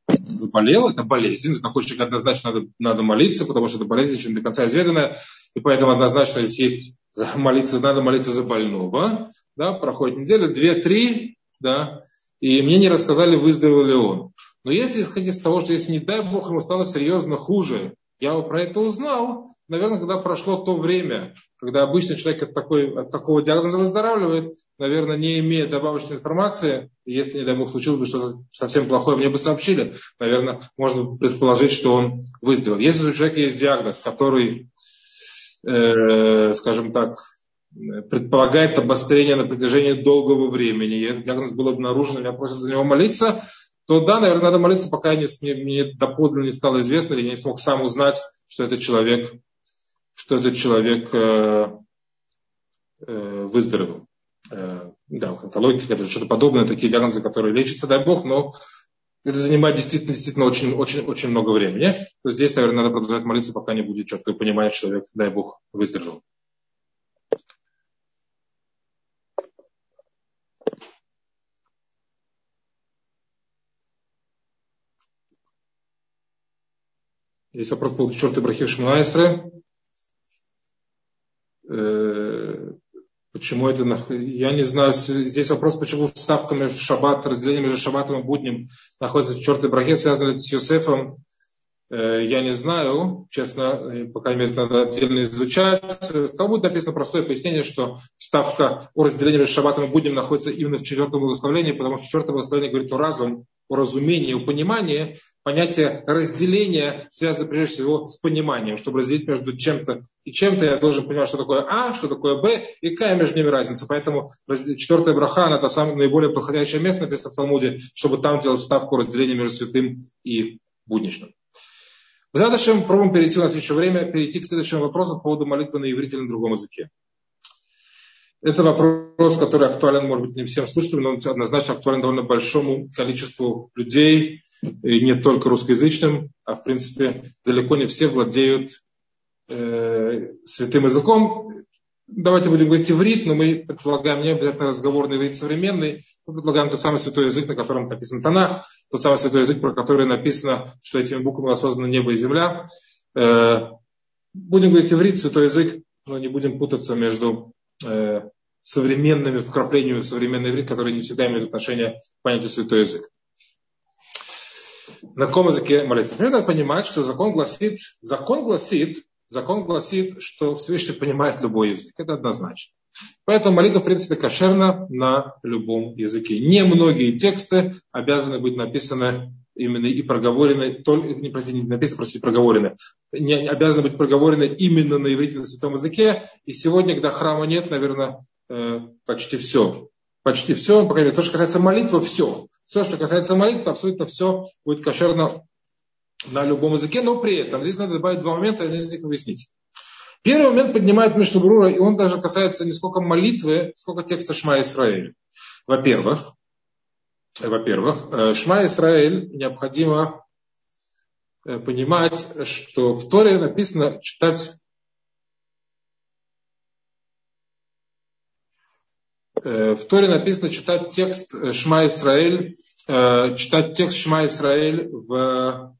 заболел, это болезнь, за такой человек однозначно надо, надо молиться, потому что это болезнь еще не до конца изведанная, и поэтому однозначно здесь есть [laughs] молиться, надо молиться за больного, да, проходит неделя, две, три, да, и мне не рассказали, выздоровел ли он. Но если исходить из того, что если, не дай Бог, ему стало серьезно хуже, я про это узнал, наверное, когда прошло то время, когда обычный человек от, такой, от такого диагноза выздоравливает, наверное, не имея добавочной информации, если, не дай Бог, случилось бы что-то совсем плохое, мне бы сообщили, наверное, можно предположить, что он выздоровел. Если у человека есть диагноз, который, э, скажем так, предполагает обострение на протяжении долгого времени, и этот диагноз был обнаружен, меня просят за него молиться, то да, наверное, надо молиться, пока мне, мне доподлинно не стало известно, или я не смог сам узнать, что этот человек, что этот человек э, э, выздоровел. Э, да, онкология, это что-то подобное, такие диагнозы, которые лечатся, дай бог, но это занимает действительно, действительно очень, очень, очень много времени. То здесь, наверное, надо продолжать молиться, пока не будет четкого понимания, что человек, дай бог, выздоровел. Есть вопрос по поводу черты Брахи почему это... Я не знаю. Здесь вопрос, почему вставками в шаббат, разделение между шаббатом и будним находится черты Брахи. Связано ли это с Йосефом? Э, я не знаю, честно, пока мере надо отдельно изучать. В Талмуде написано простое пояснение, что ставка о разделении между шаббатом и будним находится именно в четвертом благословении, потому что четвертое благословение говорит о разум, о разумении, о понимании, понятие разделения связано прежде всего с пониманием. Чтобы разделить между чем-то и чем-то, я должен понимать, что такое А, что такое Б, и какая между ними разница. Поэтому четвертая браха, она это самое наиболее подходящее место, написано в Талмуде, чтобы там делать вставку разделения между святым и будничным. В задашем пробуем перейти, у нас еще время, перейти к следующему вопросу по поводу молитвы на иврите на другом языке. Это вопрос, который актуален, может быть, не всем слушателям, но он однозначно актуален довольно большому количеству людей, и не только русскоязычным, а в принципе далеко не все владеют э, святым языком. Давайте будем говорить иврит, но мы предполагаем не обязательно разговорный иврит современный. Мы предполагаем тот самый святой язык, на котором написан Танах, тот самый святой язык, про который написано, что этими буквами созданы небо и земля. Э, будем говорить иврит, святой язык, но не будем путаться между современными вкраплениями в современный иврит, которые не всегда имеют отношение к понятию святой язык. На каком языке молиться? Надо понимать, что закон гласит, закон гласит, закон гласит, что Всевышний понимает любой язык. Это однозначно. Поэтому молитва, в принципе, кошерна на любом языке. Не многие тексты обязаны быть написаны именно и проговорены, только, не, простите, не написано, простите, проговорены, не, обязаны быть проговорены именно на иврите, на святом языке. И сегодня, когда храма нет, наверное, э, почти все. Почти все, по крайней мере, то, что касается молитвы, все. Все, что касается молитвы, абсолютно все будет кошерно на любом языке, но при этом здесь надо добавить два момента, я здесь их объяснить. Первый момент поднимает Мишнабрура, и он даже касается не сколько молитвы, сколько текста Шма Исраиль. Во-первых, во-первых, э, Шма Исраэль необходимо э, понимать, что в Торе написано читать э, в Торе написано читать текст Шма Исраэль, читать текст Шма Исраэль в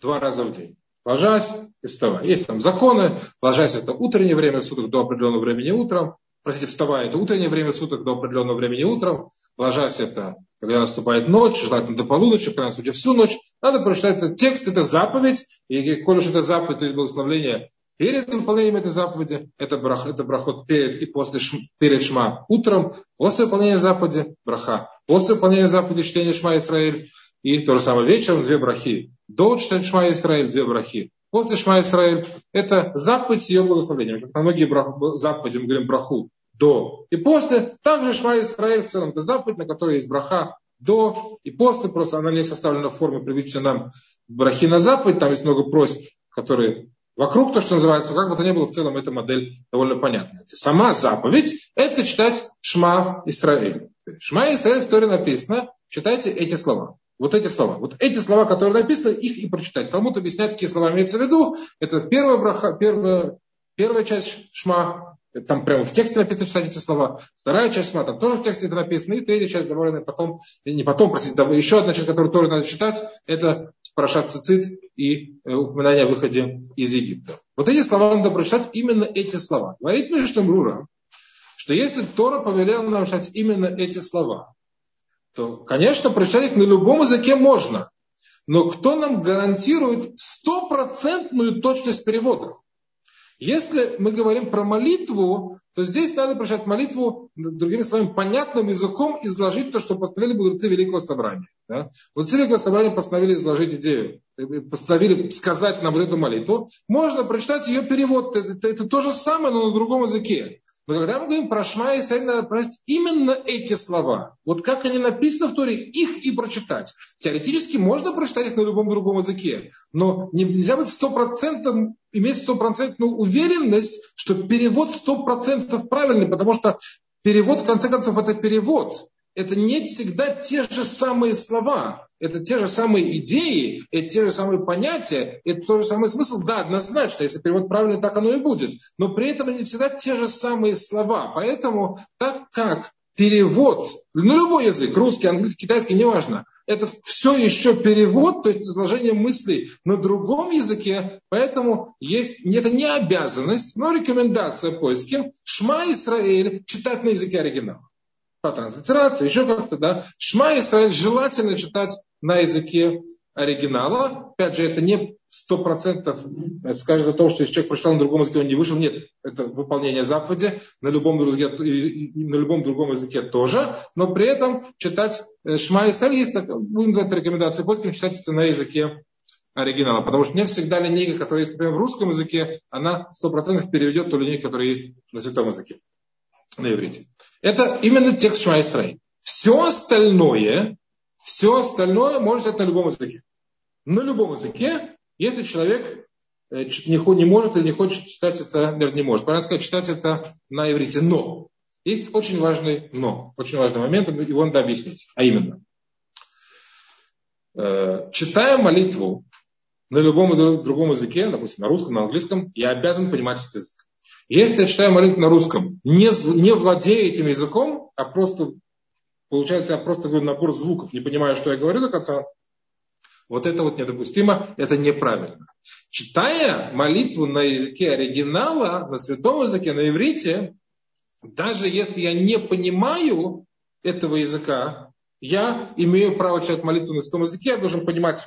два раза в день. Ложась и вставай. Есть там законы. Ложась это утреннее время суток до определенного времени утром простите, вставая, это утреннее время суток до определенного времени утром, ложась это, когда наступает ночь, желательно до полуночи, в крайнем случае всю ночь, надо прочитать этот текст, это заповедь, и коль уж это заповедь, то есть благословление перед выполнением этой заповеди, это, брах, это брахот перед и после шм, перед шма утром, после выполнения заповеди, браха, после выполнения заповеди чтения шма Исраиль, И то же самое вечером две брахи. До читать Шма Исраиль, две брахи. После Шма Исраиль это заповедь с ее благословением. Как на многие брах, заповеди мы говорим браху до и после. Также Шма Исраиль в целом это заповедь, на которой есть браха до и после. Просто она не составлена в форме привычной нам брахи на заповедь. Там есть много просьб, которые вокруг то, что называется, но как бы то ни было, в целом эта модель довольно понятная. Сама заповедь – это читать Шма Исраиль. Шма Исраиль в Торе написано, читайте эти слова. Вот эти слова. Вот эти слова, которые написаны, их и прочитать. Талмуд объясняет, какие слова имеется в виду. Это первая, браха, первая, первая часть Шма, там прямо в тексте написано читать эти слова. Вторая часть Шма, там тоже в тексте это написано. И третья часть добавлена потом, не потом, простите, еще одна часть, которую тоже надо читать, это Парашат Цицит и э, упоминание о выходе из Египта. Вот эти слова надо прочитать, именно эти слова. Говорит Миша Мрура, что если Тора повелела нам читать именно эти слова, то, конечно, прочитать на любом языке можно. Но кто нам гарантирует стопроцентную точность переводов? Если мы говорим про молитву, то здесь надо прочитать молитву, другими словами, понятным языком изложить то, что постановили мудрецы Великого Собрания. Да? Мудрецы Великого Собрания постановили изложить идею, э, постановили сказать нам вот эту молитву. Можно прочитать ее перевод. Это, это то же самое, но на другом языке. Но когда мы говорим про Шма Исраиль, надо прочитать именно эти слова. Вот как они написаны в Торе, их и прочитать. Теоретически можно прочитать их на любом другом языке, но нельзя быть стопроцентным, иметь стопроцентную уверенность, что перевод сто процентов правильный, потому что перевод, в конце концов, это перевод это не всегда те же самые слова, это те же самые идеи, это те же самые понятия, это тот же самый смысл. Да, однозначно, если перевод правильный, так оно и будет. Но при этом не всегда те же самые слова. Поэтому, так как перевод на любой язык, русский, английский, китайский, неважно, это все еще перевод, то есть изложение мыслей на другом языке, поэтому есть, это не обязанность, но рекомендация поиски Шма Исраэль читать на языке оригинала по транслитерации, еще как-то, да. Шма Исраиль желательно читать на языке оригинала. Опять же, это не сто процентов скажет о том, что если человек прочитал на другом языке, он не вышел. Нет, это выполнение заповеди. На любом, языке, на любом другом языке тоже. Но при этом читать э, Шма Исраиль есть, так, будем называть это рекомендацией, после читать это на языке оригинала. Потому что не всегда линейка, которая есть, например, в русском языке, она сто процентов переведет ту линейку, которая есть на святом языке на иврите. Это именно текст Шма Исраиль. Все остальное, все остальное может быть на любом языке. На любом языке, если человек э, не, не может или не хочет читать это, наверное, не может. Правильно сказать, читать это на иврите. Но есть очень важный но, очень важный момент, его надо объяснить. А именно, э, читая молитву на любом другом языке, допустим, на русском, на английском, я обязан понимать этот язык. Если я читаю молитву на русском, не, не владея этим языком, а просто, получается, я просто говорю набор звуков, не понимаю, что я говорю до конца, вот это вот недопустимо, это неправильно. Читая молитву на языке оригинала, на святом языке, на иврите, даже если я не понимаю этого языка, я имею право читать молитву на святом языке, я должен понимать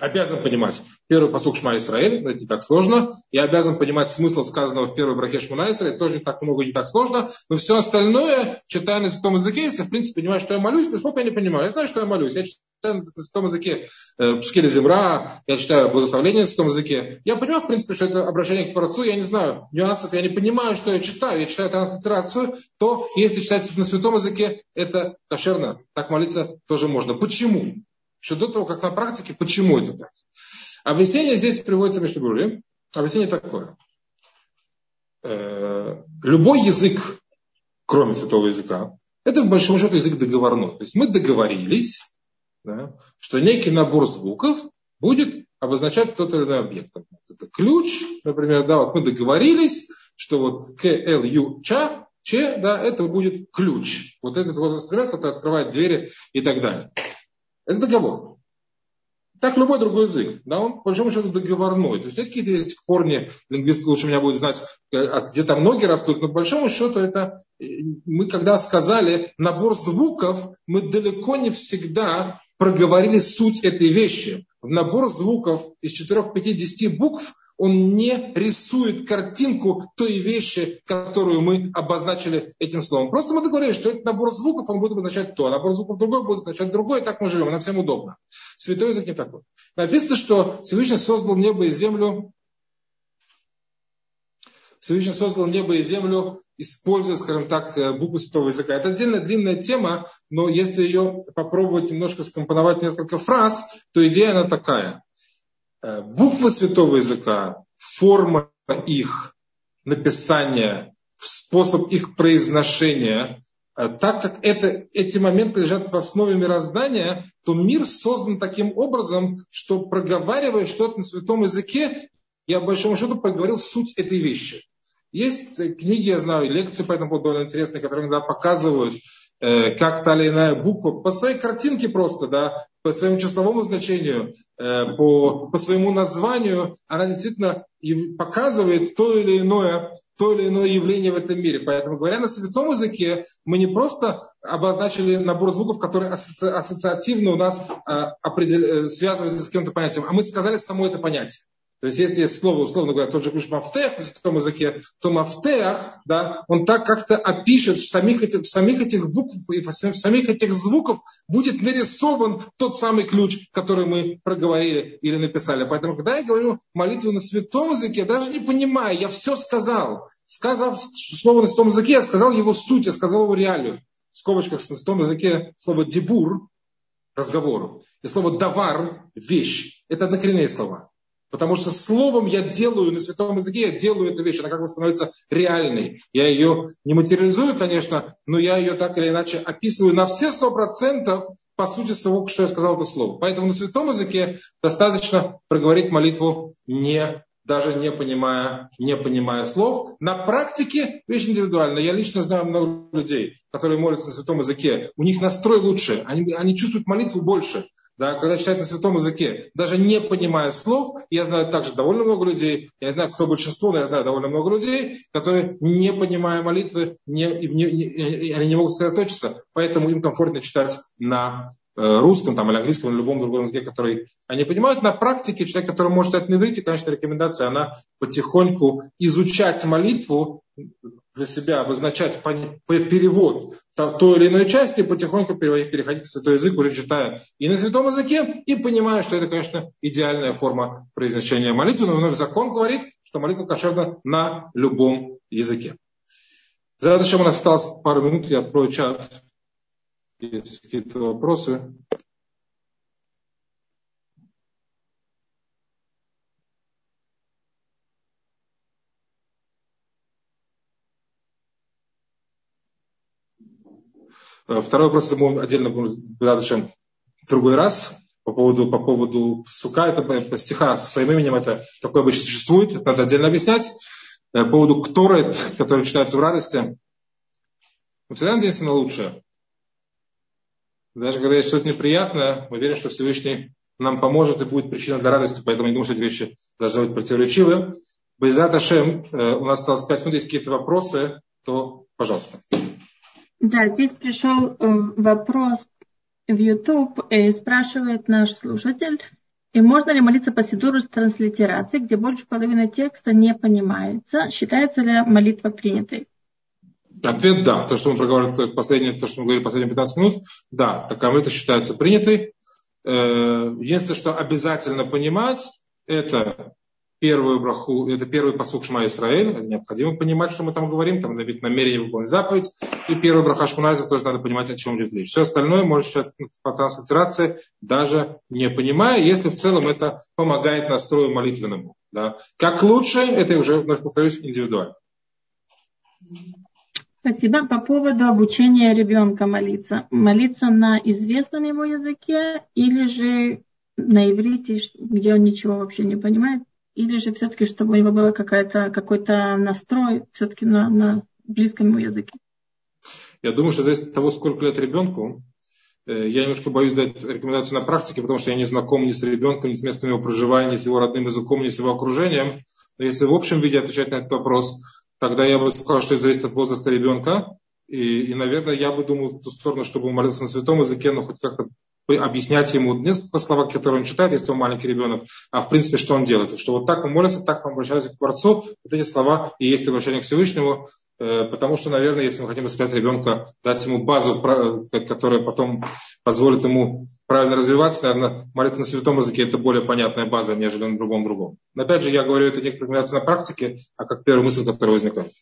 обязан понимать первый посук Шма Исраэль, это не так сложно. Я обязан понимать смысл сказанного в первой брахе Шмуна Исраэль, тоже не так много, не так сложно. Но все остальное, читая на святом языке, если в принципе понимаю, что я молюсь, то слов я не понимаю. Я знаю, что я молюсь. Я читаю на святом языке э, Пшкели Земра, я читаю благословление на святом языке. Я понимаю, в принципе, что это обращение к Творцу, я не знаю нюансов, я не понимаю, что я читаю. Я читаю транслитерацию, то если читать на святом языке, это кошерно. Так молиться тоже можно. Почему? Еще до того, как на практике, почему это так. Объяснение здесь приводится между Мишнебруре. Объяснение такое. Э, любой язык, кроме святого языка, это, в большом счету, язык договорной. То есть мы договорились, да, что некий набор звуков будет обозначать тот или иной объект. Это ключ, например, да, вот мы договорились, что вот К, Л, Ю, Ч, Ч, да, это будет ключ. Вот этот вот инструмент, который открывает двери и так далее. Это договор. Так любой другой язык. Да, он, по большому счету, договорной. То есть есть какие-то есть корни, лингвисты лучше меня будет знать, э, где там ноги растут, но по большому счету это э, мы когда сказали набор звуков, мы далеко не всегда проговорили суть этой вещи. В набор звуков из 4-5-10 букв он не рисует картинку той вещи, которую мы обозначили этим словом. Просто мы договорились, что этот набор звуков, он будет обозначать то, а набор звуков другой будет означать другое, и так мы живем, нам всем удобно. Святой язык не такой. Написано, что Всевышний создал небо и землю Всевышний создал небо и землю, используя, скажем так, э, буквы святого языка. Это отдельно длинная тема, но если ее попробовать немножко скомпоновать в несколько фраз, то идея она такая. Э, буквы святого языка, форма их написания, способ их произношения, э, так как это, эти моменты лежат в основе мироздания, то мир создан таким образом, что проговаривая что-то на святом языке, я, по большому счету, поговорил суть этой вещи. Есть книги, я знаю, лекции по этому поводу довольно интересные, которые иногда показывают, э, как та или иная буква по своей картинке просто, да, по своему числовому значению, э, по, по своему названию, она действительно показывает то или иное, то или иное явление в этом мире. Поэтому, говоря на святом языке, мы не просто обозначили набор звуков, которые ассоциативно у нас а, определ, связываются с каким-то понятием, а мы сказали само это понятие. То есть, если есть слово, условно говоря, тот же ключ мафтех на святом языке, то мафтех, да, он так как-то опишет в самих, этих, в самих этих букв и в самих этих звуков будет нарисован тот самый ключ, который мы проговорили или написали. Поэтому, когда я говорю молитву на святом языке, я даже не понимаю, я все сказал. Сказав слово на святом языке, я сказал его суть, я сказал его реалию. В скобочках на святом языке слово дебур, разговор, и слово давар, вещь. Это однокоренные слова. Потому что словом я делаю, на святом языке я делаю эту вещь, она как бы становится реальной. Я ее не материализую, конечно, но я ее так или иначе описываю на все сто процентов по сути своего, что я сказал это слово. Поэтому на святом языке достаточно проговорить молитву не даже не понимая, не понимая слов. На практике вещь индивидуальная. Я лично знаю много людей, которые молятся на святом языке. У них настрой лучше, они, они чувствуют молитву больше да, когда читают на святом языке, даже не понимая слов, я знаю также довольно много людей, я знаю, кто большинство, но я знаю довольно много людей, которые, не понимая молитвы, не, не, не, они не могут сосредоточиться, поэтому им комфортно читать на э, русском там, или английском, или любом другом языке, который они понимают. На практике человек, который может это не выйти, конечно, рекомендация, она потихоньку изучать молитву для себя, обозначать перевод той или иной части, потихоньку переходить в святой язык, уже читая и на святом языке, и понимая, что это, конечно, идеальная форма произношения молитвы, но вновь закон говорит, что молитва кошерна на любом языке. Зачем у нас осталось пару минут, я открою чат. Есть какие-то вопросы. Второй вопрос, мы отдельно будем в другой раз по поводу, по поводу сука, это стиха со своим именем, это такое обычно существует, это надо отдельно объяснять. Э, по поводу кторет, [laughs] который читается в радости, мы всегда надеемся на лучшее. Даже когда есть что-то неприятное, мы верим, что Всевышний нам поможет и будет причиной для радости, поэтому не думаю, что эти вещи должны быть противоречивы. Байзат Ашем, э, у нас осталось 5 минут, есть какие-то вопросы, то пожалуйста. Да, здесь пришел э, вопрос в YouTube, и э, спрашивает наш слушатель, и можно ли молиться по Сидуру с транслитерацией, где больше половины текста не понимается? Считается ли молитва принятой? Ответ да. То, что мы проговорили последние, то, что мы говорили последние 15 минут, да, такая молитва считается принятой. Э, единственное, что обязательно понимать, это первую браху, это первый посук Шма Исраэль, необходимо понимать, что мы там говорим, там быть намерение выполнить заповедь, и первый браха Шмунайза тоже надо понимать, о чем идет речь. Все остальное может сейчас по транслитерации, даже не понимая, если в целом это помогает настрою молитвенному. Да. Как лучше, это уже, вновь повторюсь, индивидуально. Спасибо. По поводу обучения ребенка молиться. Молиться на известном ему языке или же на иврите, где он ничего вообще не понимает? Или же все-таки, чтобы у него был какой-то настрой все-таки на, на близком ему языке? Я думаю, что зависит от того, сколько лет ребенку. Э, я немножко боюсь дать рекомендацию на практике, потому что я не знаком ни с ребенком, ни с местом его проживания, ни с его родным языком, ни с его окружением. Но если в общем виде отвечать на этот вопрос, тогда я бы сказал, что это зависит от возраста ребенка. И, и, наверное, я бы думал в ту сторону, чтобы он молился на святом языке, но хоть как-то объяснять ему несколько слов, которые он читает, если он маленький ребенок, а в принципе, что он делает. Что вот так мы молимся, так мы обращаемся к Творцу, вот эти слова и есть обращение к Всевышнему, э, потому что, наверное, если мы хотим воспитать ребенка, дать ему базу, которая потом позволит ему правильно развиваться, наверное, молитва на святом языке это более понятная база, нежели на другом другом. Но опять же, я говорю, это не рекомендация на практике, а как первая мысль, которая возникает.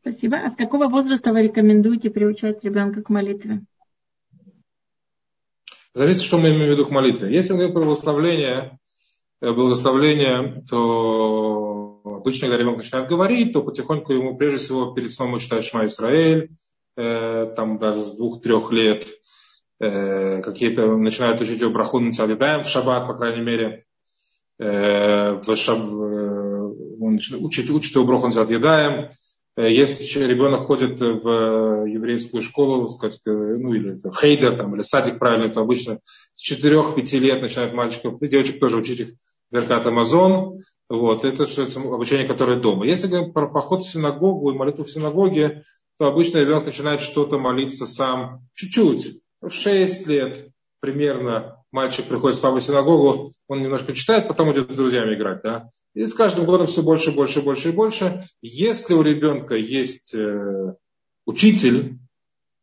Спасибо. А с какого возраста вы рекомендуете приучать ребенка к молитве? Зависит, что мы имеем в виду к молитве. Если мы говорим про благословление, э, благословление, то обычно, когда ребенок начинает говорить, то потихоньку ему, прежде всего, перед сном читать Шма Исраэль, э, там даже с двух-трех лет, э, какие-то начинают учить его брахун Нацалидаем в шаббат, по крайней мере, э, в шаб, э, он учит, учит его Нацалидаем, Э, если ребенок ходит в еврейскую школу, сказать, э, ну или хейдер там, или садик правильно, то обычно с 4-5 лет начинают мальчиков, и девочек тоже учить их Беркат Амазон. Вот, это обучение, которое дома. Если говорим про поход в синагогу и молитву в синагоге, то обычно ребенок начинает что-то молиться сам чуть-чуть, в 6 лет примерно мальчик приходит с папой в синагогу, он немножко читает, потом идет с друзьями играть. Да? И с каждым годом все больше, больше, больше и больше. Если у ребенка есть э, учитель,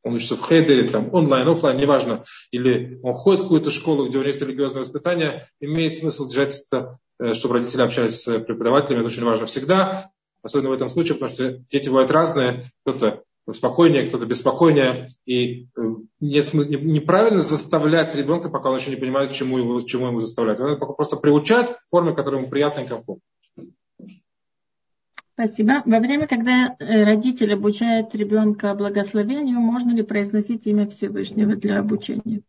он учится в хедере, там, онлайн, офлайн, неважно, или он ходит в какую-то школу, где у него есть религиозное воспитание, имеет смысл держать это, э, чтобы родители общались с преподавателями, это очень важно всегда, особенно в этом случае, потому что дети бывают разные, кто-то спокойнее, кто-то беспокойнее. И э, нет смысла, неправильно заставлять ребенка, пока он еще не понимает, чему, его, чему ему заставлять. Надо просто приучать в форме, которая ему приятна и комфортна. Спасибо. Во время, когда э, родитель обучает ребенка благословению, можно ли произносить имя Всевышнего для обучения?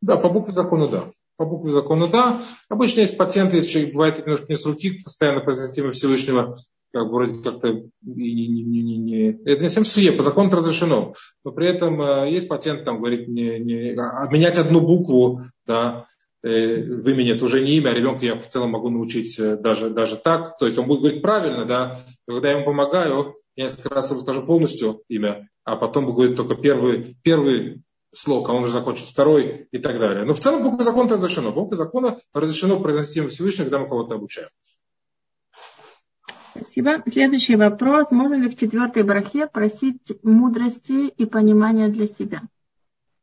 Да, по букве закона да. По букве закона да. Обычно есть пациенты, если бывает немножко не с руки, постоянно произносить имя Всевышнего, как вроде как-то не, не, не, не, это не совсем слеп, по закону это разрешено. Но при этом э, есть патент, там говорит, не, не, обменять одну букву, да, э, в имени это уже не имя, а ребенка я в целом могу научить э, даже, даже так. То есть он будет говорить правильно, да. Когда я ему помогаю, я несколько раз ему скажу полностью имя, а потом будет только первый, первый слог, а он уже закончит второй и так далее. Но в целом буква закона разрешено. Буква закона разрешено произносить имя Всевышнего, когда мы кого-то обучаем. Спасибо. Следующий вопрос. Можно ли в четвертой брахе просить мудрости и понимания для себя?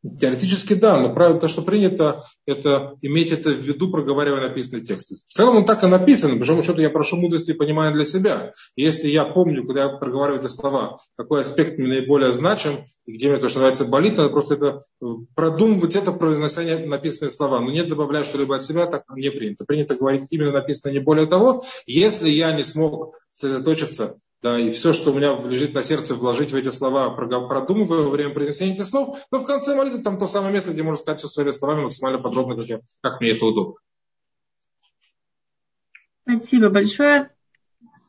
Теоретически да, но правило то, что принято, это иметь это в виду, проговаривая написанные тексты. В целом он так и написан, по большому счету я прошу мудрости и понимания для себя. И если я помню, когда я проговариваю эти слова, какой аспект мне наиболее значим, и где мне то, что называется, болит, надо просто это э, продумывать это произношение написанные слова. Но не добавлять что-либо от себя, так не принято. Принято говорить именно написано, не более того. Если я не смог сосредоточиться да, и все, что у меня лежит на сердце, вложить в эти слова, продумывая во время произнесения этих слов, но в конце молитвы там то самое место, где можно сказать все своими словами максимально подробно, как, я, как мне это удобно. Спасибо большое.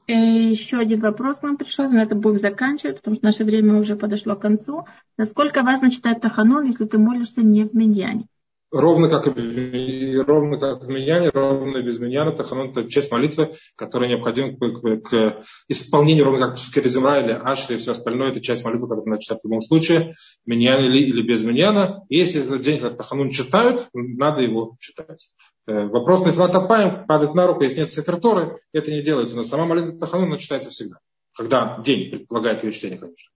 И еще один вопрос к нам пришел, но это будем заканчивать, потому что наше время уже подошло к концу. Насколько важно читать Таханон, если ты молишься не в Миньяне? Ровно как и ровно как в Миньяне, ровно и без Миньяна, Таханон это часть молитвы, которая необходима к, к, к исполнению, ровно как в или Ашли и все остальное, это часть молитвы, которую надо в любом случае, Миньян или, или без Миньяна. Если этот день, как Таханун читают, надо его читать. Э, вопрос на Филатопаем падает на руку, если нет сеферторы, это не делается, но сама молитва Таханун читается всегда. Когда день предполагает ее чтение, конечно.